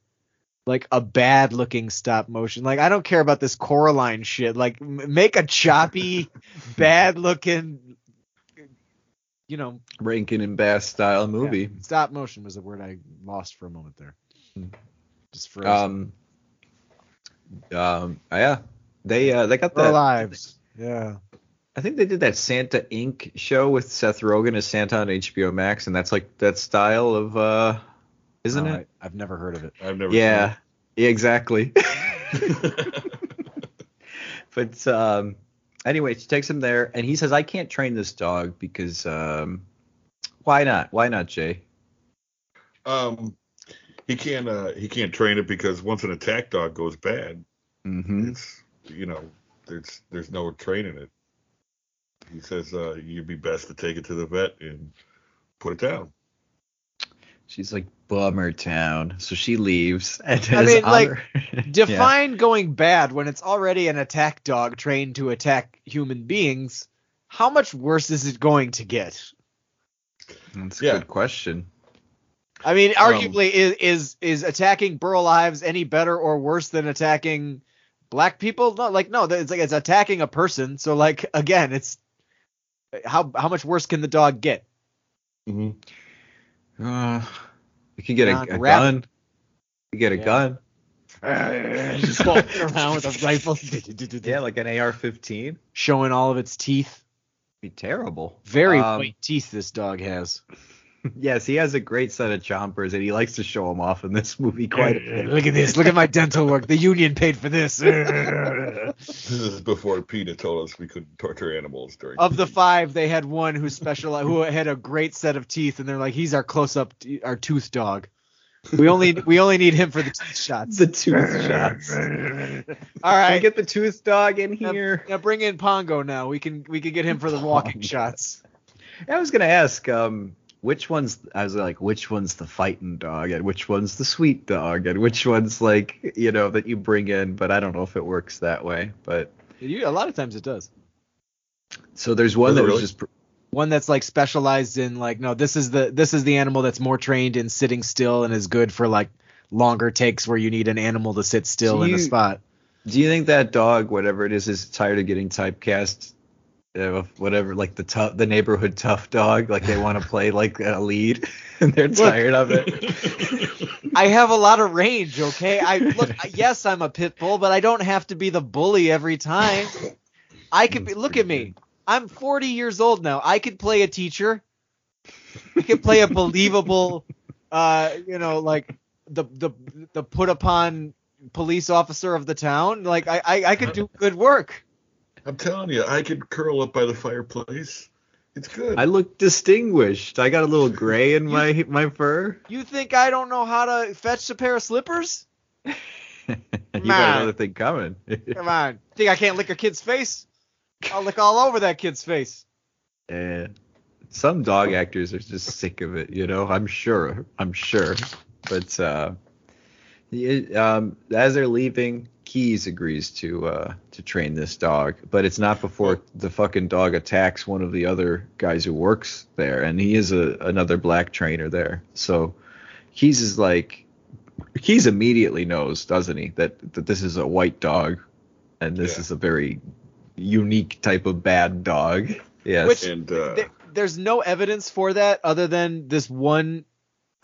like a bad looking stop motion like i don't care about this coraline shit like m- make a choppy bad looking you know Rankin and Bass style movie. stop motion was the word i lost for a moment there Hmm. just for Um, um, yeah, they uh, they got that. lives yeah I think they did that Santa Inc. show with Seth Rogen as Santa on HBO Max, and that's like that style of, uh, isn't No, it? I, i've never heard of it I've never. Yeah, yeah, exactly. Seen it. but um, anyway, she takes him there, and he says, "I can't train this dog because um, why not? Why not, Jay?" um, he can't. Uh, he can't train it because once an attack dog goes bad, Mm-hmm. it's you know there's there's no training it. He says uh, you'd be best to take it to the vet and put it down. She's like bummer town, so she leaves. And I as mean, like, honor- Yeah. Define going bad when it's already an attack dog trained to attack human beings. How much worse is it going to get? That's a Yeah. good question. I mean, Um, arguably, is is is attacking Burl Ives any better or worse than attacking black people? No, like no, it's like it's attacking a person. So like again, it's how how much worse can the dog get? Mm-hmm. Uh, we could get a, a gun. You get a Yeah. gun. Just walking around with a rifle, Yeah, like an AR-15. showing all of its teeth. Be terrible. Very Um, white teeth this dog has. Yes, he has a great set of chompers, and he likes to show them off in this movie quite a bit. Look at this. Look at my dental work. The union paid for this. This is before PETA told us we couldn't torture animals during. of the five, they had one who specialized, who had a great set of teeth, and they're like, he's our close-up, our tooth dog. We only we only need him for the tooth shots. The tooth shots. All right, Can we get the tooth dog in now, here? now bring in Pongo. Now we can we can get him for the walking Pongo. shots. I was gonna ask, um, which one's? I was like, which one's the fighting dog, and which one's the sweet dog, and which one's like, you know, that you bring in. But I don't know if it works that way. But You, a lot of times it does. so there's one Does it that was just. pr- One that's like specialized in like no, this is the this is the animal that's more trained in sitting still and is good for like longer takes where you need an animal to sit still Do in a spot. Do you think that dog, whatever it is, is tired of getting typecast? Whatever, like the tough, the neighborhood tough dog, like they want to play like a lead, and they're tired of it. I have a lot of range, okay? I look yes, I'm a pit bull, but I don't have to be the bully every time. I could be look at me. I'm 40 years old now. I could play a teacher. I could play a believable uh, you know, like the the the put upon police officer of the town. Like I, I, I could do good work. I'm telling you, I could curl up by the fireplace. It's good. I look distinguished. I got a little gray in my my fur. You think I don't know how to fetch a pair of slippers? you got Man. another thing coming. Come on. Think I can't lick a kid's face? I'll lick all over that kid's face. Yeah. Some dog actors are just sick of it, you know. I'm sure. I'm sure. But uh, the- um, as they're leaving, Keys agrees to uh, to train this dog, but it's not before the fucking dog attacks one of the other guys who works there, and he is a another black trainer there. So Keys is like, Keys immediately knows, doesn't he, that that this is a white dog, and this Yeah. is a very unique type of bad dog. Yes. Which- and uh, There, there's no evidence for that other than this one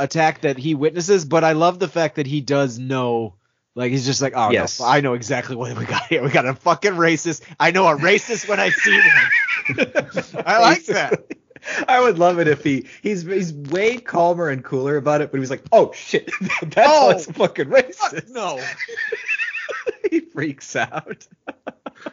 attack that he witnesses, but I love the fact that he does know. Like he's just like, oh Yes. no, I know exactly what we got here. We got a fucking racist. I know a racist when I see one. I like that. I would love it if he he's he's way calmer and cooler about it, but he was like, "Oh shit, that's Oh. fucking racist." Fuck no. he freaks out.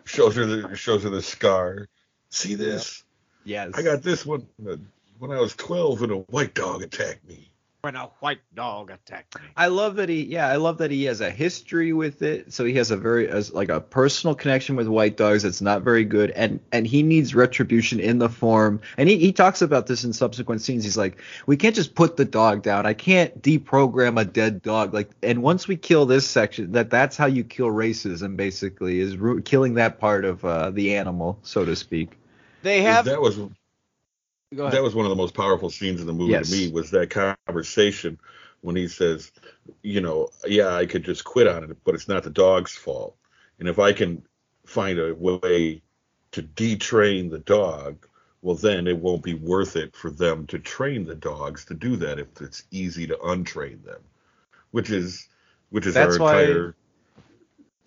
shows her the shows her the scar. See this? Yes, I got this one when I was 12 and a white dog attacked me. When a white dog attacked me. I love that he yeah I love that he has a history with it, so he has a very as like a personal connection with white dogs that's not very good, and and he needs retribution in the form, and he he talks about this in subsequent scenes. He's like, we can't just put the dog down. I can't deprogram a dead dog. Like, and once we kill this section, that that's how you kill racism basically is ru- killing that part of uh, the animal, so to speak. They have. that was go ahead. That was one of the most powerful scenes in the movie Yes. to me was that conversation when he says, you know, yeah, I could just quit on it, but it's not the dog's fault. And if I can find a way to detrain the dog, well, then it won't be worth it for them to train the dogs to do that if it's easy to untrain them, which is which is That's our why- entire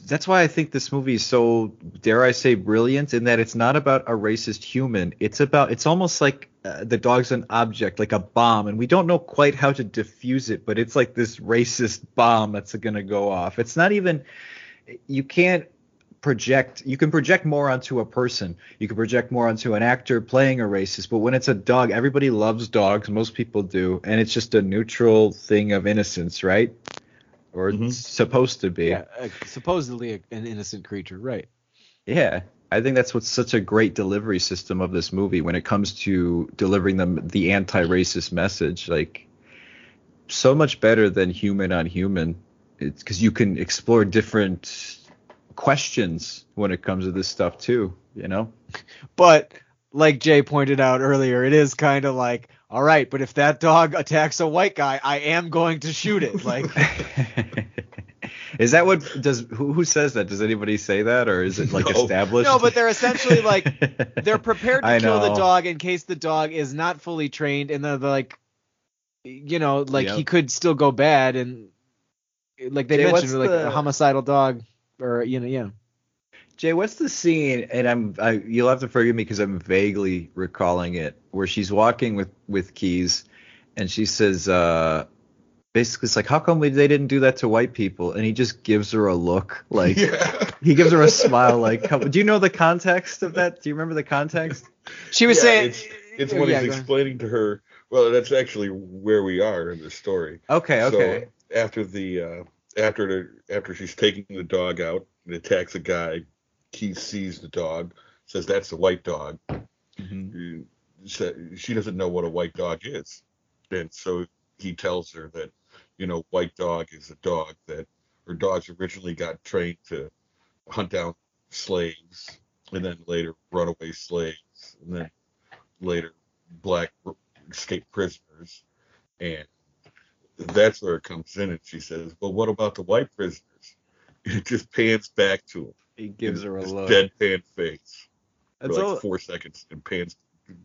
that's why I think this movie is so dare I say brilliant in that it's not about a racist human. It's about it's almost like uh, the dog's an object, like a bomb, and we don't know quite how to diffuse it, but it's like this racist bomb that's gonna go off. It's not even you can't project you can project more onto a person you can project more onto an actor playing a racist but when it's a dog everybody loves dogs most people do and it's just a neutral thing of innocence right or Mhm. supposed to be yeah, uh, supposedly a, an innocent creature, right? yeah, I think that's what's such a great delivery system of this movie when it comes to delivering them the anti-racist message. Like so much better than human on human. It's because you can explore different questions when it comes to this stuff too. You know. But like Jay pointed out earlier, it is kind of like, all right, but if that dog attacks a white guy, I am going to shoot it. Like, is that what does who, who says that? Does anybody say that, or is it like No. established? no, but they're essentially like they're prepared to kill the dog in case the dog is not fully trained, and they're like, you know, like Yep. he could still go bad, and like they Jay, mentioned, like the- a homicidal dog, or you know, yeah. Jay, what's the scene? And I'm I, you'll have to forgive me because I'm vaguely recalling it, where she's walking with with Keys, and she says, uh, basically, it's like, how come we, they didn't do that to white people? And he just gives her a look, like yeah. he gives her a smile, like, how, do you know the context of that? Do you remember the context? She was Yeah, saying, it's, it's when yeah, he's go ahead. explaining to her. Well, that's actually where we are in the story. Okay, okay. So after the uh, after the after she's taking the dog out and attacks a guy, Keith sees the dog, says that's the white dog. Mhm. Uh, She doesn't know what a white dog is, and so he tells her that you know white dog is a dog that her dogs originally got trained to hunt down slaves and then later runaway slaves and then later black escaped prisoners and that's where it comes in and she says well what about the white prisoners it just pans back to him He gives her a look. deadpan face for like all- four seconds and pans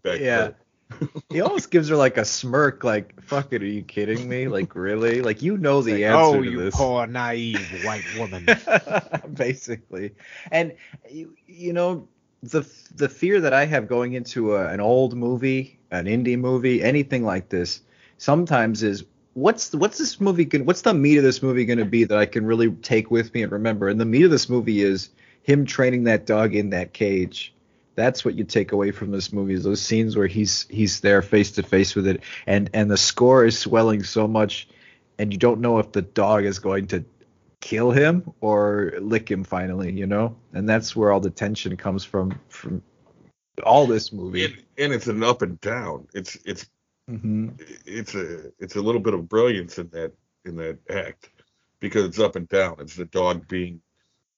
back Yeah. to her. He almost gives her like a smirk, like, "Fuck it, are you kidding me? Like, really? Like, you know the like, answer oh, to you this." poor naive white woman. basically and you, you know the the fear that i have going into a, an old movie an indie movie anything like this sometimes is what's what's this movie going what's the meat of this movie going to be that I can really take with me and remember? And the meat of this movie is him training that dog in that cage. That's what you take away from this movie is those scenes where he's he's there face to face with it and and the score is swelling so much and you don't know if the dog is going to kill him or lick him finally, you know? And that's where all the tension comes from from all this movie. And, and it's an up and down. It's it's hmm it's a it's a little bit of brilliance in that in that act because it's up and down. It's the dog being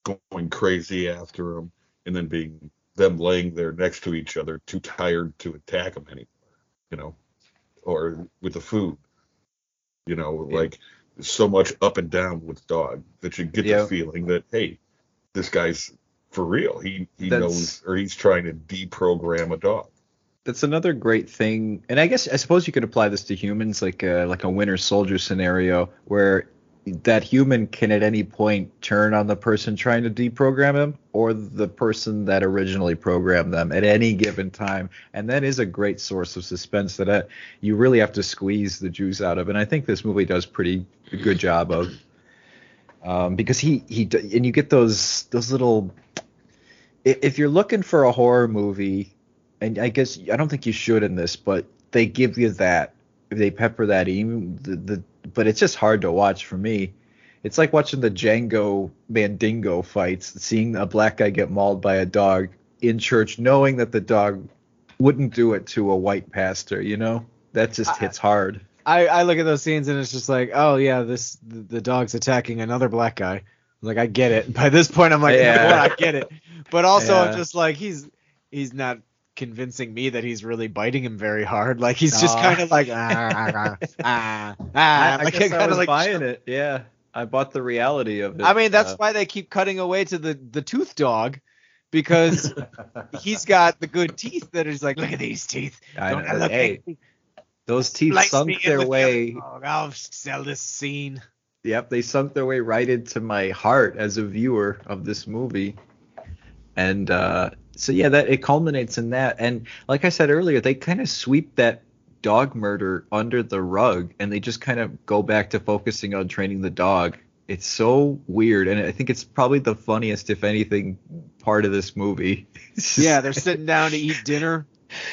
going crazy after him, and then being them laying there next to each other, too tired to attack them anymore. You know, or with the food. You know, Yeah. like so much up and down with dog that you get Yeah. the feeling that hey, this guy's for real. He he That's- knows or he's trying to deprogram a dog. That's another great thing, and I guess I suppose you could apply this to humans, like a, like a Winter Soldier scenario, where that human can at any point turn on the person trying to deprogram him, or the person that originally programmed them at any given time, and that is a great source of suspense that uh, you really have to squeeze the juice out of, and I think this movie does pretty good job of, um, because he he and you get those those little. If you're looking for a horror movie and I guess I don't think you should in this, but they give you that. They pepper that even the, the but it's just hard to watch for me. It's like watching the Django Mandingo fights, seeing a black guy get mauled by a dog in church, knowing that the dog wouldn't do it to a white pastor. You know, that just hits hard. I, I look at those scenes and it's just like, oh yeah, this the, the dog's attacking another black guy. Like I get it. By this point, I'm like, Yeah. I get it. But also, I'm Yeah. just like, he's he's not convincing me that he's really biting him very hard. Like he's just kind of like, ah, ah, ah, ah. I, I like, guess I was like, buying it. Yeah, I bought the reality of it. I mean, that's Uh, why they keep cutting away to the the tooth dog. Because he's got the good teeth that is like, look at these teeth. I Don't know. I look Hey, those teeth sunk their the way. dog. I'll sell this scene. Yep, they sunk their way right into my heart as a viewer of this movie. And uh, so yeah, that it culminates in that. And like I said earlier, they kind of sweep that dog murder under the rug and they just kind of go back to focusing on training the dog. It's so weird and I think it's probably the funniest if anything part of this movie. Yeah, they're sitting down to eat dinner.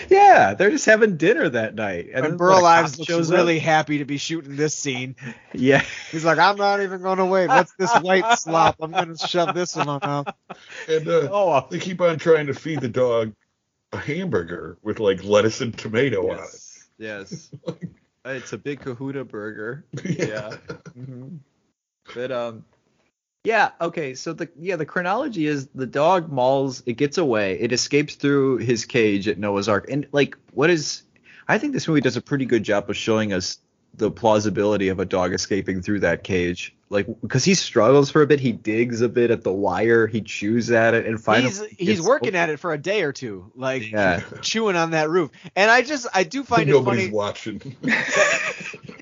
Yeah, they're just having dinner that night. And, then Burl when Ives looks really up- happy to be shooting this scene. Yeah. He's like, I'm not even going to wait. What's this white slop? I'm going to shove this in my mouth. And uh, Oh, they keep on trying to feed the dog a hamburger with like lettuce and tomato yes. On it. Yes. it's a big Kahuna burger. on it. Yeah. hmm But um, yeah. Okay. So the yeah the chronology is the dog mauls. It gets away. It escapes through his cage at Noah's Ark. And like, what is? I think this movie does a pretty good job of showing us the plausibility of a dog escaping through that cage. Like, because he struggles for a bit, he digs a bit at the wire, he chews at it, and finally He's, he's working at it for a day or two, like Yeah. chewing on that roof. And I just, I do find it Nobody's funny. watching.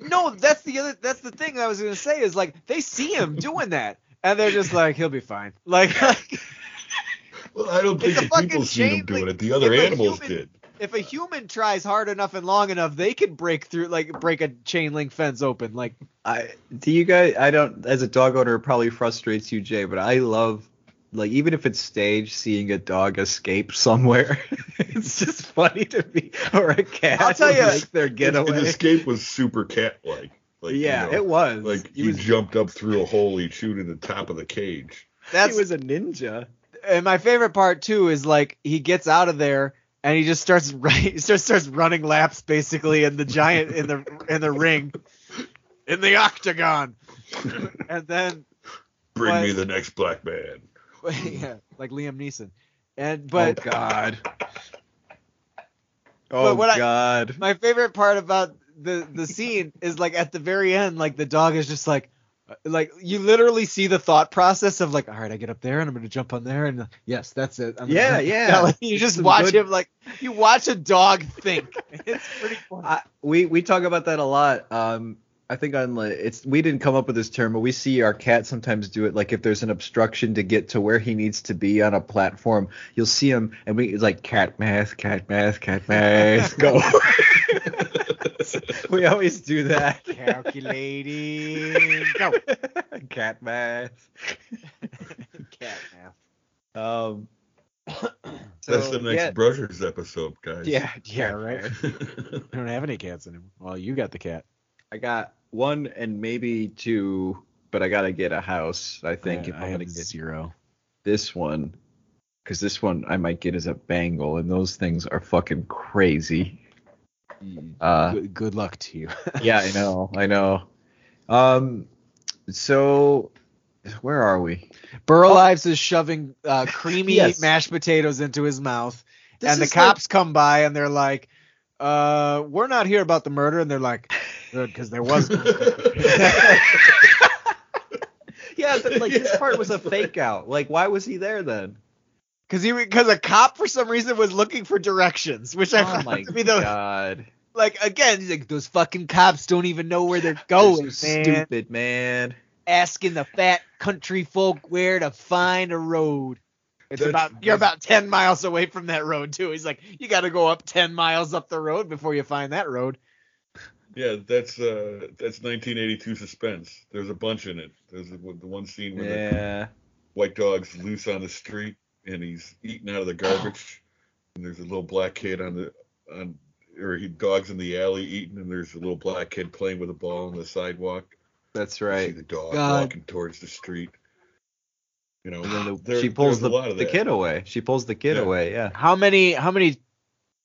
No, that's the other, that's the thing I was going to say is like, they see him doing that. And they're just like, he'll be fine. Like, well, I don't think the people seen shame, him doing like, it. The other animals human- did. if a human tries hard enough and long enough, they could break through, like, break a chain link fence open. Like, I do you guys I don't as a dog owner it probably frustrates you Jay but I love like even if it's staged seeing a dog escape somewhere it's just funny to me or a cat I'll tell ya- make their And getaway the escape was super cat-like. Like, you yeah know, it was. Like he he, was jumped up through a hole, he chewed in the top of the cage. That was a ninja. And my favorite part too is like he gets out of there and he just starts ri- he just starts running laps basically in the giant in the in the ring in the octagon. And then Bring But- me the next black man. yeah like Liam Neeson. And oh, but oh god. But oh what I- god. my favorite part about the the scene is like at the very end like the dog is just like like you literally see the thought process of like all right I get up there and I'm gonna jump on there and yes that's it I'm gonna Yeah, yeah. like, you just Some watch good- him like you watch a dog think it's pretty funny I, we we talk about that a lot. Um, I think on like it's we didn't come up with this term, but we see our cat sometimes do it. Like if there's an obstruction to get to where he needs to be on a platform, you'll see him, and we it's like cat math, cat math, cat math, go. we always do that. Calculating. Go. Cat math. Cat math. Um. That's the next yeah, Brothers episode, guys. Yeah, Yeah, right. I don't have any cats anymore. Well, you got the cat. I got one and maybe two, but I gotta get a house. I think if I I'm have gonna get zero. this one, because this one I might get as a Bengal, and those things are fucking crazy. Uh, good, good luck to you. yeah, I know, I know. Um, so where are we? Burl Ives is shoving uh, creamy Yes. mashed potatoes into his mouth, This and the like- cops come by and they're like, "Uh, we're not here about the murder," and they're like, "Good, because there was." yeah, but, like this part was a fake out. Like, why was he there then? Because he because a cop for some reason was looking for directions, which I Oh found my to be the god, like again. He's like those fucking cops don't even know where they're going, so man. stupid, man. Asking the fat country folk where to find a road. It's That's- about you're about ten miles away from that road too. He's like, you got to go up ten miles up the road before you find that road. Yeah, that's uh that's 1982 suspense. There's a bunch in it. There's the, the one scene where the white dog's loose on the street and he's eating out of the garbage, and there's a little black kid on the on or he dogs in the alley eating, and there's a little black kid playing with a ball on the sidewalk. That's You See right. the dog God. walking towards the street. You know, And then the, there- she pulls the, a lot of the kid away. She pulls the kid Yeah. away. Yeah. How many how many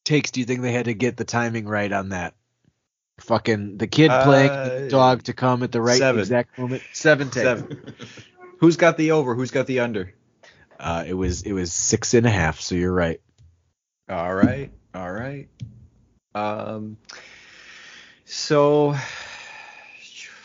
takes do you think they had to get the timing right on that? Fucking the kid playing the Uh, dog to come at the right seven. exact moment. Seven takes. Seven. Who's got the over? Who's got the under? Uh, it was it was six and a half. So you're right. All right. All right. Um. So.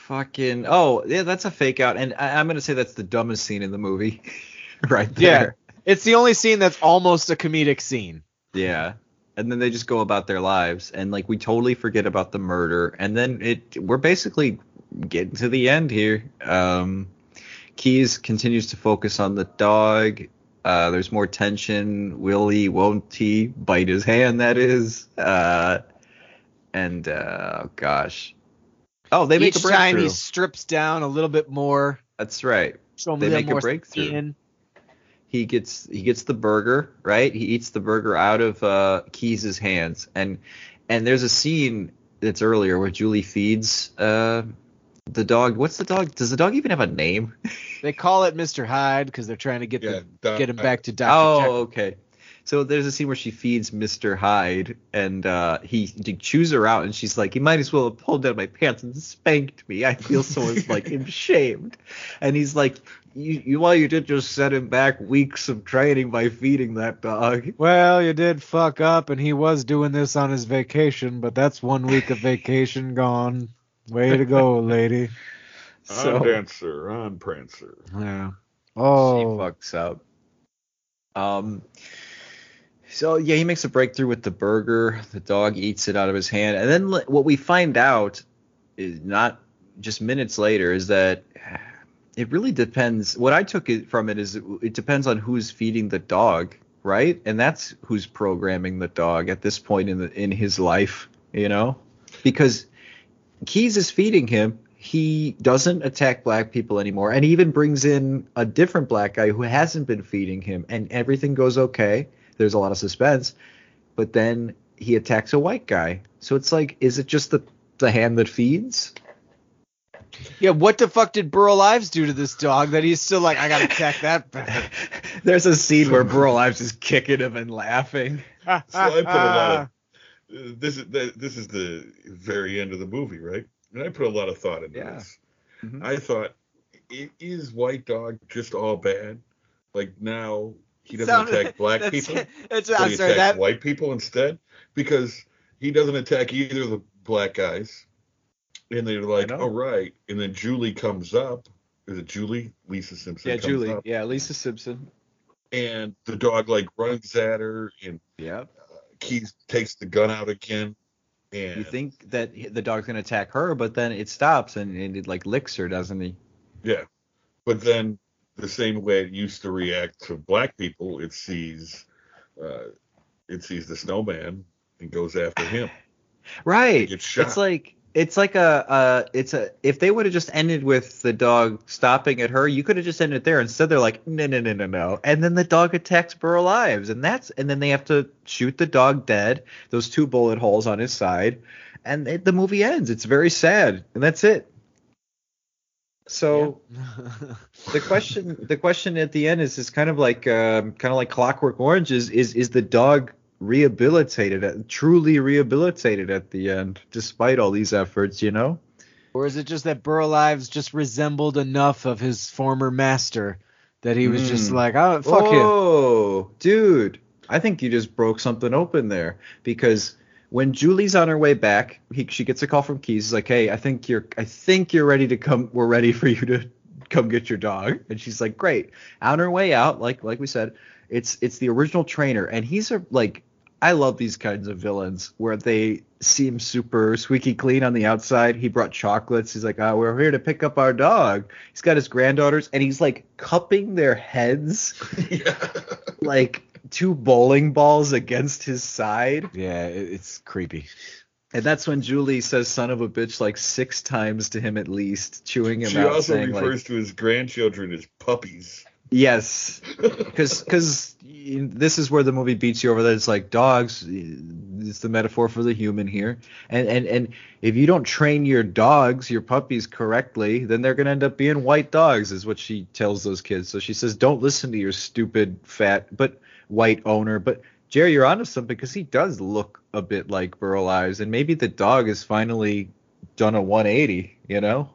Fucking. Oh, yeah, that's a fake out, and I, I'm gonna say that's the dumbest scene in the movie, right there. Yeah. It's the only scene that's almost a comedic scene. Yeah. And then they just go about their lives, and like we totally forget about the murder, and then it we're basically getting to the end here. Um, Keys continues to focus on the dog. Uh, there's more tension. Will he? Won't he bite his hand? That is. Uh, and uh, oh gosh. Oh, they make Each a time breakthrough. he strips down a little bit more. That's right. Show They make a breakthrough. skin. he gets he gets the burger right he eats the burger out of uh keys's hands and and there's a scene that's earlier where julie feeds uh the dog what's the dog does the dog even have a name They call it Mr. Hyde because they're trying to get Yeah, the, Doc- get him back to Dr. oh Jekyll. okay so there's a scene where she feeds mr hyde and uh he, he chews her out and she's like he might as well have pulled down my pants and spanked me i feel so like ashamed and he's like you, you well you did just set him back weeks of training by feeding that dog Well, you did fuck up, and he was doing this on his vacation, but that's one week of vacation gone. Way to go, lady. So- on Dancer, on Prancer. Yeah. Oh. she fucks up. Um. So yeah, he makes a breakthrough with the burger. The dog eats it out of his hand, and then what we find out is not just minutes later is that it really depends. What I took it from it is it, it depends on who's feeding the dog, right? And that's who's programming the dog at this point in the in his life, you know, because Keys is feeding him. He doesn't attack black people anymore, and he even brings in a different black guy who hasn't been feeding him, and everything goes okay. There's a lot of suspense, but then he attacks a white guy. So it's like, is it just the the hand that feeds? Yeah, what the fuck did Burl Ives do to this dog that he's still like, I gotta attack that. There's a scene where Burl Ives is kicking him and laughing. So I put a lot of this is the, this is the very end of the movie, right? And I put a lot of thought into Yeah. this. Mhm. I thought, is White Dog just all bad? Like now he doesn't attack black that's- people, It's, but he sorry, attacks that white people instead because he doesn't attack either of the black guys. And they're like, all right. And then Julie comes up. Is it Julie? Lisa Simpson. Yeah, Julie. up, Yeah, Lisa Simpson. and the dog like runs at her, and Yep. Keith takes the gun out again. And You think that the dog's gonna attack her, but then it stops and, and it like licks her, doesn't he? Yeah. But then the same way it used to react to black people, it sees uh, it sees the snowman and goes after him. Right. It's like it's like a uh it's a if they would have just ended with the dog stopping at her, you could have just ended there. Instead, they're like, no, no, no, no, no, and then the dog attacks Burl Ives, and that's and then they have to shoot the dog dead. Those two bullet holes on his side, and it, the movie ends. It's very sad, and that's it. So the question the question at the end is is kind of like um, kind of like Clockwork Orange is is is the dog rehabilitated truly rehabilitated at the end despite all these efforts you know? Or is it just that Burl Ives just resembled enough of his former master that he was just Mm. like, oh fuck him. oh dude. I think you just broke something open there. Because when Julie's on her way back he, she gets a call from Keys. He's like hey I think you're I think you're ready to come we're ready for you to come get your dog. And she's like great. On her way out like like we said it's it's the original trainer and he's a like I love these kinds of villains where they seem super squeaky clean on the outside. He brought chocolates. He's like, oh, we're here to pick up our dog. He's got his granddaughters and he's like cupping their heads yeah. like two bowling balls against his side. Yeah, it's creepy. And that's when Julie says son of a bitch like six times to him at least, chewing him She out, also saying refers like, to his grandchildren as puppies. Yes. because because this is where the movie beats you over that it's like dogs it's the metaphor for the human here. And and and if you don't train your dogs your puppies correctly then they're going to end up being white dogs is what she tells those kids. So she says don't listen to your stupid fat but white owner. But jerry you're onto something because he does look a bit like burl ives and maybe the dog has finally done a 180 you know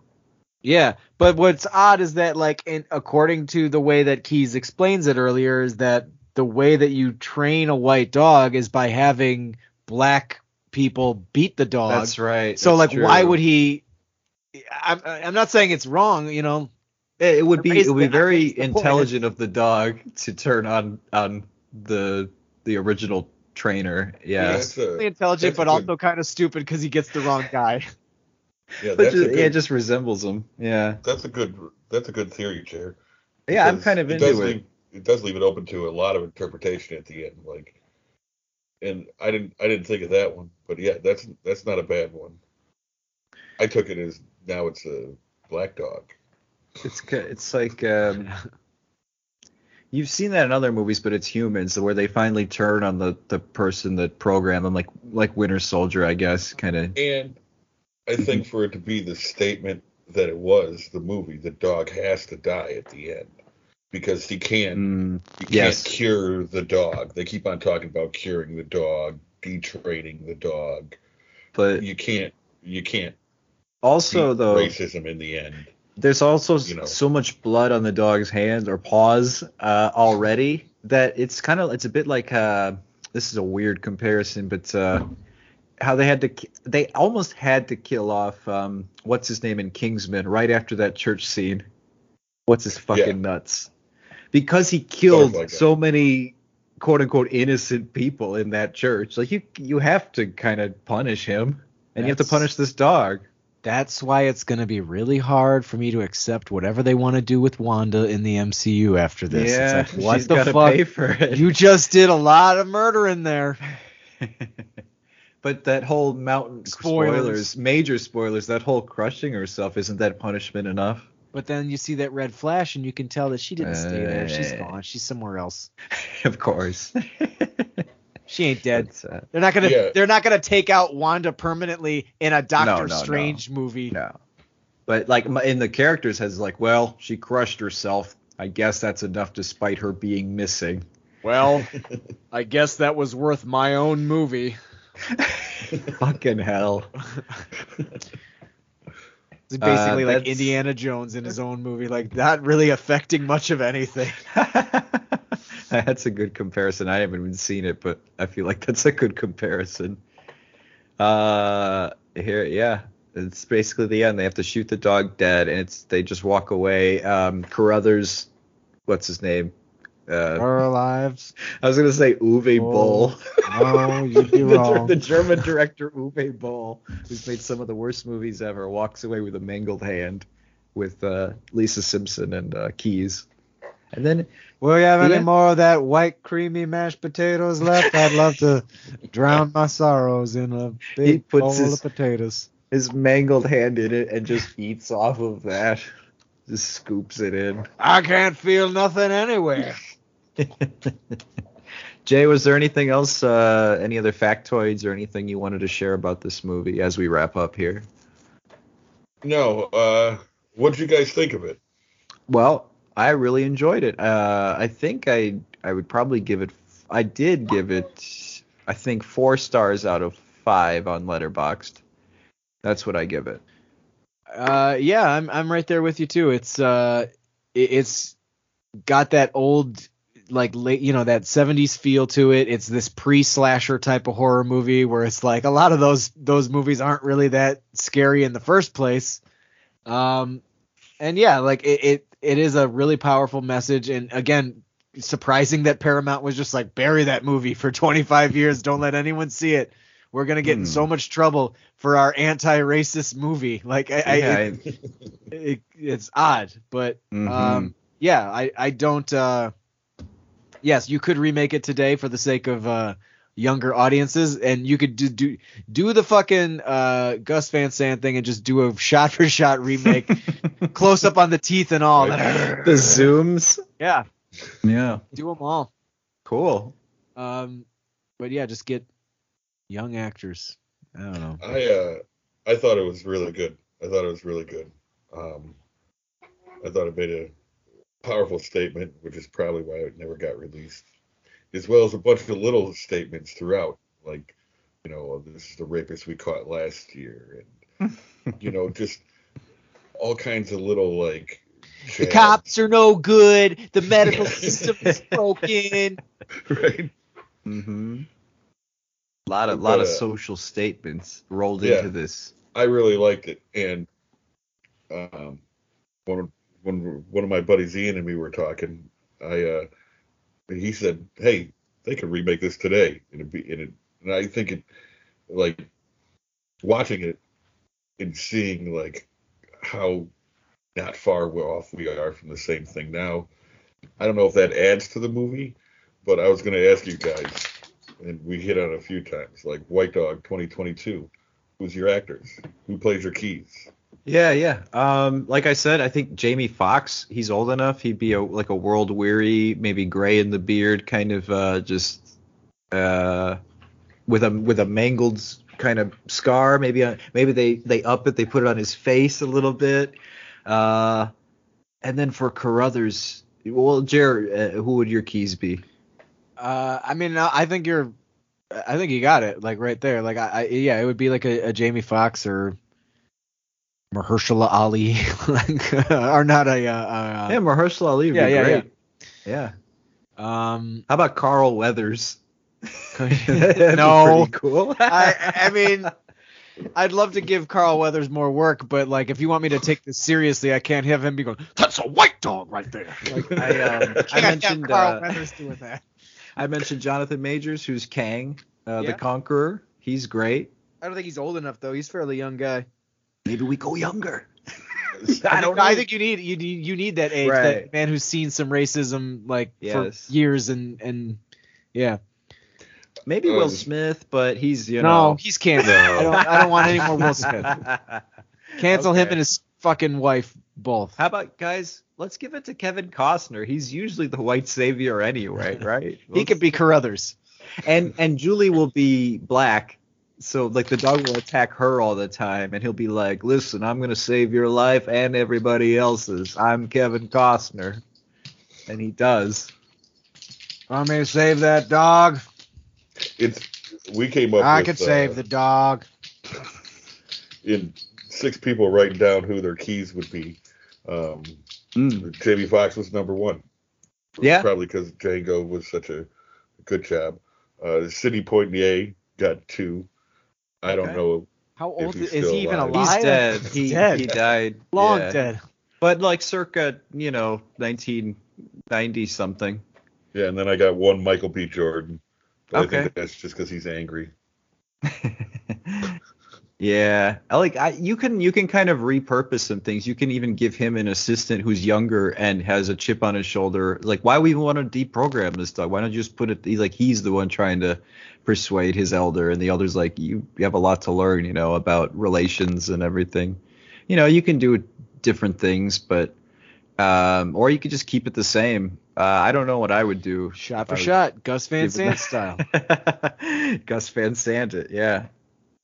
Yeah, but what's odd is that like in according to the way that Keys explains it earlier is that the way that you train a white dog is by having black people beat the dog. that's right so that's like why would he I'm I'm not saying it's wrong, you know. It, it would be it would be very that's point. intelligent of the dog to turn on on the the original trainer. Yeah. That's a, Really intelligent that's but a also kind of stupid cuz he gets the wrong guy. yeah, But that's ju- a good, yeah, it just resembles him. Yeah. that's a good that's a good theory, Chair. Yeah, I'm kind of it into does it. Leave, it does leave it open to a lot of interpretation at the end, like. And I didn't I didn't think of that one, but yeah, that's that's not a bad one. I took it as now it's a black dog. It's it's like um You've seen that in other movies, but it's humans, where they finally turn on the, the person that programmed them, like like Winter Soldier, I guess, kind of. And I think for it to be the statement that it was, the movie, the dog has to die at the end. Because he can't Mm, you can't cure the dog. They keep on talking about curing the dog, detraining the dog. but You can't you can't also though, racism in the end. there's also you know. so much blood on the dog's hands or paws uh, already that it's kind of it's a bit like uh, this is a weird comparison, but uh, how they had to they almost had to kill off um, what's his name in Kingsman right after that church scene. What's his fucking Yeah. nuts? Because he killed like that. so many quote unquote innocent people in that church. Like you you have to kind of punish him and you have to punish this dog. That's why it's going to be really hard for me to accept whatever they want to do with Wanda in the MCU after this. yeah, it's like, what she's the fuck? pay for it. You just did a lot of murder in there. but that whole mountain Spoilers. spoilers. major spoilers, that whole crushing herself, isn't that punishment enough? But then you see that red flash and you can tell that she didn't stay there. She's gone. She's somewhere else. of course. She ain't dead. Uh, They're not gonna Yeah. they're not gonna take out Wanda permanently in a Doctor no, no. Strange movie. no. But like in the characters has like, well, she crushed herself. I guess that's enough despite her being missing. Well, I guess that was worth my own movie. Fucking hell. It's basically Uh, like Indiana Jones in his own movie, like not really affecting much of anything. that's a good comparison. I haven't even seen it, but I feel like that's a good comparison. Uh, here, yeah, it's basically the end. They have to shoot the dog dead, and it's they just walk away. Um, Carruthers, what's his name? Uh, Our lives. I was gonna say Uwe Oh, Boll. no, you'd be the, wrong. the German director Uwe Boll, who's made some of the worst movies ever, walks away with a mangled hand with uh, Lisa Simpson and uh, Keys. And then Will you have any Yeah. more of that white creamy mashed potatoes left? I'd love to drown my sorrows in a He big puts bowl his- of potatoes. his mangled hand in it and just eats off of that. Just scoops it in. I can't feel nothing anywhere. Jay, was there anything else, uh, any other factoids or anything you wanted to share about this movie as we wrap up here? No, uh, what did you guys think of it? Well, I really enjoyed it. Uh, I think I I would probably give it. I did give it. I think four stars out of five on Letterboxd. That's what I give it. Uh, yeah, I'm I'm right there with you too. It's uh, it, it's got that old like late, you know, that 70s feel to it. It's this pre-slasher type of horror movie where it's like a lot of those those movies aren't really that scary in the first place. Um, and yeah, like it it, it is a really powerful message. And again, surprising that Paramount was just like bury that movie for 25 years. Don't let anyone see it. We're gonna get in Hmm. so much trouble for our anti-racist movie. Like I, I Yeah, it, it, it's odd, but Mhm. um, yeah, I I don't. Uh, yes, you could remake it today for the sake of uh, younger audiences, and you could do do, do the fucking uh, Gus Van Sant thing and just do a shot for shot remake, close up on the teeth and all. the zooms. yeah, Yeah. do them all. Cool. Um, but yeah, just get young actors. I don't know. I uh, I thought it was really good. I thought it was really good. Um, I thought it made a powerful statement, which is probably why it never got released, as well as a bunch of little statements throughout, like, you know, "Oh, this is the rapist we caught last year, and you know, just all kinds of little like. The cops are no good. The medical system is broken. right? Mm-hmm. A lot of lot of uh, social statements rolled yeah. into this. I really liked it, and um, one of one of my buddies Ian and me were talking. I uh, he said, "Hey, they could remake this today," and it be and it, and I think it like watching it and seeing like how not far off we are from the same thing now. I don't know if that adds to the movie, but I was going to ask you guys, and we hit on a few times, like White Dog 2022. Who's your actors? Who plays your keys? Yeah, yeah. Um, like I said, I think Jamie Foxx. He's old enough. He'd be a, like a world weary, maybe gray in the beard, kind of uh, just uh, with a with a mangled kind of scar. Maybe uh, maybe they they up it. They put it on his face a little bit. Uh, and then for Carruthers, well, Jared, uh, who would your keys be? Uh, I mean, I think you're, I think you got it, like right there. Like, I, I yeah, it would be like a, a Jamie Foxx or Mahershala Ali, like, or not a, uh, yeah, Mahershala Ali would yeah, be yeah, great. Yeah. uh, um, How about Carl Weathers? no, That'd be pretty cool. I, I mean, I'd love to give Carl Weathers more work, but like, if you want me to take this seriously, I can't have him be going, "That's a white dog right there." Like, I, um, I mentioned Carl uh, Weathers doing that. I mentioned Jonathan Majors, who's Kang, uh, Yeah. the Conqueror. He's great. I don't think he's old enough though. He's a fairly young guy. Maybe we go younger. I don't know. I think you need you need you need that age, Right. that man who's seen some racism like Yes. for years and and yeah. Maybe Will Um, Smith, but he's you no, know. he's canceled. I don't I don't want any more Will Smith. Cancel him and his fucking wife both. How about guys? Let's give it to Kevin Costner. He's usually the white savior anyway, right? He could be Carruthers. and and Julie will be black. So like the dog will attack her all the time, and he'll be like, "Listen, I'm gonna save your life and everybody else's. I'm Kevin Costner," and he does. Want me to save that dog? It's we came up. I with, could save uh, the dog. in six people writing down who their keys would be. Um, Jamie Foxx was number one. Yeah. Probably because Django was such a good job. Uh, Sidney Poitier got two. I don't Okay. know. How if old he's is still he even alive. alive? He's dead. He dead. he died. Long yeah. dead. But like circa, you know, 1990 something. Yeah, and then I got one Michael B. Jordan. But I think that's just because he's angry. Yeah, like I, you can you can kind of repurpose some things. You can even give him an assistant who's younger and has a chip on his shoulder. Like, why we even want to deprogram this dog? Why don't you just put it he's like he's the one trying to persuade his elder, and the elder's like, you, you have a lot to learn, you know, about relations and everything. You know, you can do different things, but um, or you could just keep it the same. Uh, I don't know what I would do. Shot for shot, Gus Van Sant style. Gus Van Sant it, yeah.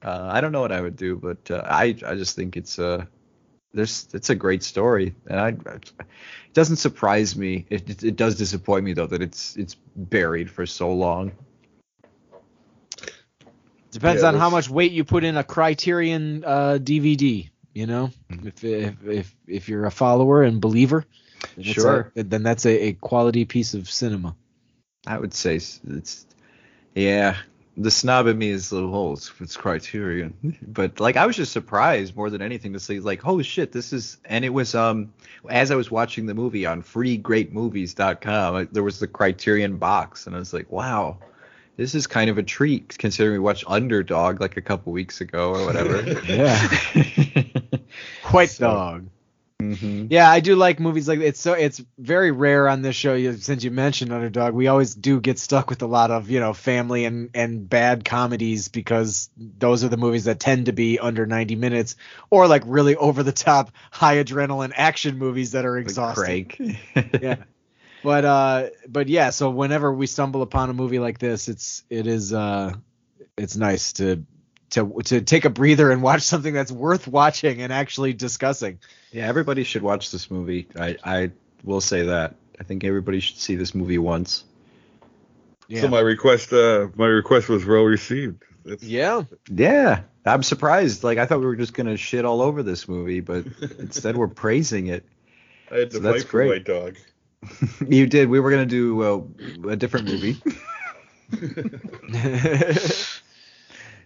Uh, I don't know what I would do, but uh, I I just think it's uh there's it's a great story, and I it doesn't surprise me. It, it it does disappoint me though that it's it's buried for so long. Depends Yeah, on how much weight you put in a Criterion uh, DVD. You know, Mm-hmm. if, if if if you're a follower and believer, then Sure. a- then that's a, a quality piece of cinema. I would say it's yeah. The snob in me is a little, oh, it's, it's Criterion, but like I was just surprised more than anything to see like, holy shit, this is, and it was um as I was watching the movie on FreeGreatMovies.com, like, there was the Criterion box, and I was like, wow, this is kind of a treat considering we watched Underdog like a couple weeks ago or whatever. Yeah. White So- Dog. Hmm Yeah, I do like movies like it's so it's very rare on this show. you- Since you mentioned Underdog, we always do get stuck with a lot of you know family and and bad comedies because those are the movies that tend to be under 90 minutes or like really over the top high adrenaline action movies that are exhausting. Yeah. But uh but yeah, so whenever we stumble upon a movie like this, it's it is uh it's nice to to to take a breather and watch something that's worth watching and actually discussing. Yeah, everybody should watch this movie. I, I will say that. I think everybody should see this movie once. Yeah. So my request, uh, my request was well received. It's, yeah. Yeah, I'm surprised. Like I thought we were just gonna shit all over this movie, but instead we're praising it. I had to So that's fight for great. White Dog. You did. We were gonna do uh, a different movie.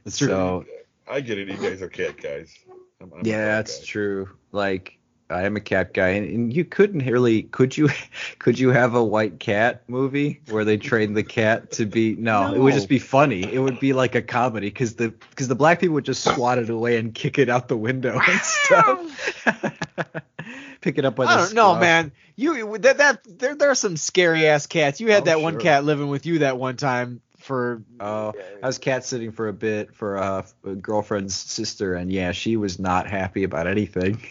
That's true. So I get it. You guys are cat guys. I'm, I'm yeah, cat that's guy. true. Like I am a cat guy, and, and you couldn't really. Could you? Could you have a white cat movie where they train the cat to be? No, it would just be funny. It would be like a comedy because the because the black people would just swat it away and kick it out the window and stuff. Pick it up by the I don't know, man. You that that there there are some scary ass cats. You had Oh, that one cat living with you that one time for Oh, I was cat sitting for a bit for uh, a girlfriend's sister, and yeah, she was not happy about anything.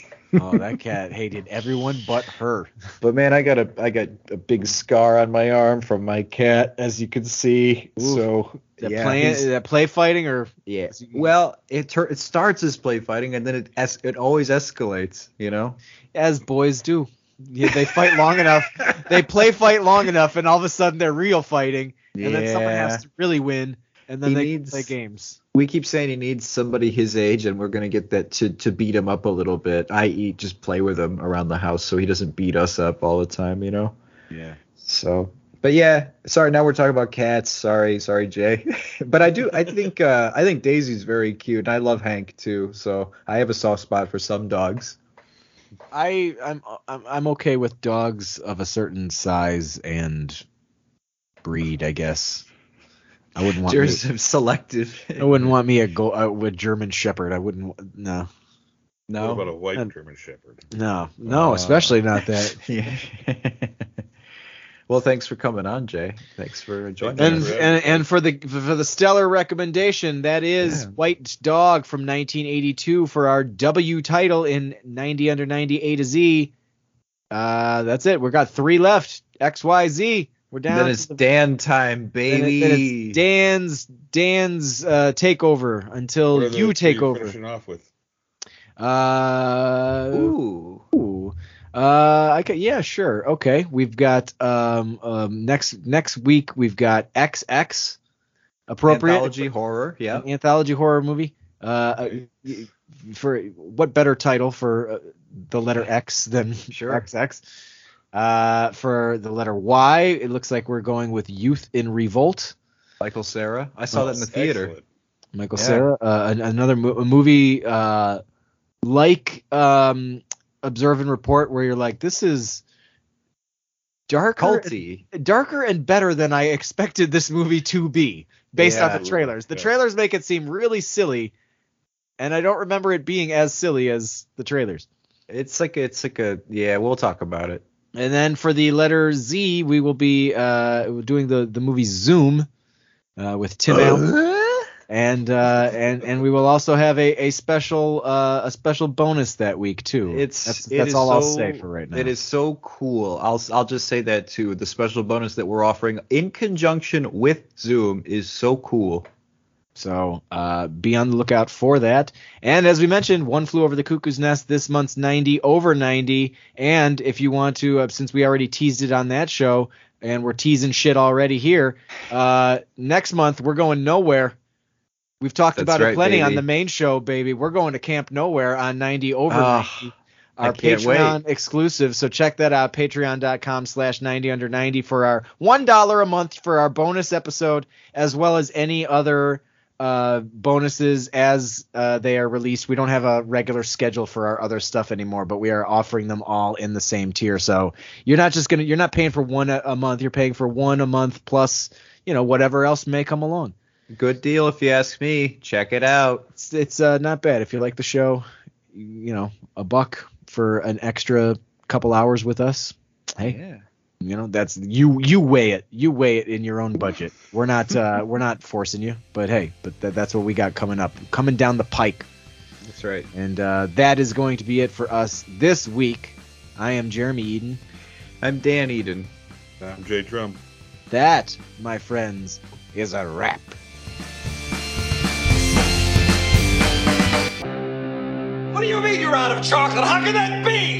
oh that cat hated everyone but her. But man, I got a I got a big scar on my arm from my cat, as you can see. Ooh. So That yeah, play that play fighting or yeah. Well, it tur- it starts as play fighting, and then it es- it always escalates. You know. as boys do. Yeah, they fight long enough. They play fight long enough, and all of a sudden they're real fighting, and then someone Yeah. has to really win, and then He they needs- play games. We keep saying he needs somebody his age, and we're gonna get that to to beat him up a little bit. I.e., just play with him around the house so he doesn't beat us up all the time. You know. Yeah. So, but yeah, sorry. Now we're talking about cats. Sorry, sorry, Jay. but I do. I think. Uh, I think Daisy's very cute, and I love Hank too. So I have a soft spot for some dogs. I I'm I'm I'm okay with dogs of a certain size and breed, I guess. I wouldn't want Yours me, selective. I wouldn't want me a go uh, with German Shepherd. I wouldn't. no. No, What about a white And- German Shepherd? no, no. Uh, especially not that. yeah. well, thanks for coming on, Jay. Thanks for joining And, us. and and for the for the stellar recommendation, that is Yeah. White Dog from 1982 for our W title in 90 under 90 A to Z. Uh, that's it. We've got three left. X Y Z. We're down. then it's the- Dan time, then it- baby. then it's Dan's Dan's uh, takeover until What are the you two take you're over. Finishing off with. Uh, Ooh. ooh. Uh, I can, yeah, sure. Okay, we've got um, um next next week we've got XX appropriate Anthology horror. Yeah. an anthology horror movie. Uh, uh, for what better title for uh, the letter X than Sure. XX? Uh, for the letter Y, it looks like we're going with Youth in Revolt. Michael Cera. I saw that in the theater. Excellent. Michael Yeah. Cera, uh, an- another mo- a movie uh, like um, Observe and Report, where you're like, this is darker, Culty. darker and better than I expected this movie to be, based on the trailers. The trailers make it seem really silly, and I don't remember it being as silly as the trailers. It's like it's like a yeah. We'll talk about it. And then for the letter Z, we will be uh, doing the the movie Zoom uh, with Tim Allen, and uh, and and we will also have a a special uh, a special bonus that week too. It's that's, that's is all I'll say for right now. It is so cool. I'll I'll just say that too. The special bonus that we're offering in conjunction with Zoom is so cool. So uh, be on the lookout for that. And as we mentioned, One Flew Over the Cuckoo's Nest this month's 90 over 90. And if you want to, uh, since we already teased it on that show, and we're teasing shit already here, uh, next month we're going nowhere. We've talked That's about it right, plenty on the main show, baby. We're going to Camp Nowhere on 90 over Ah, 90. I Our can't wait. Patreon exclusive. So check that out, patreon.com slash 90 under 90 for our $1 a month for our bonus episode, as well as any other uh, bonuses as uh, they are released. We don't have a regular schedule for our other stuff anymore, but we are offering them all in the same tier. So you're not just gonna you're not paying for one a, a month. You're paying for one a month plus you know whatever else may come along. Good deal if you ask me. Check it out. It's it's uh, not bad if you like the show. You know, a buck for an extra couple hours with us. Hey, Yeah. You know that's you you weigh it you weigh it in your own budget we're not uh we're not forcing you but hey but th- that's what we got coming up coming down the pike That's right. and uh that is going to be it for us this week i am jeremy eden I'm Dan Eden. I'm Jay Trump. that my friends is a wrap What do you mean you're out of chocolate? How can that be?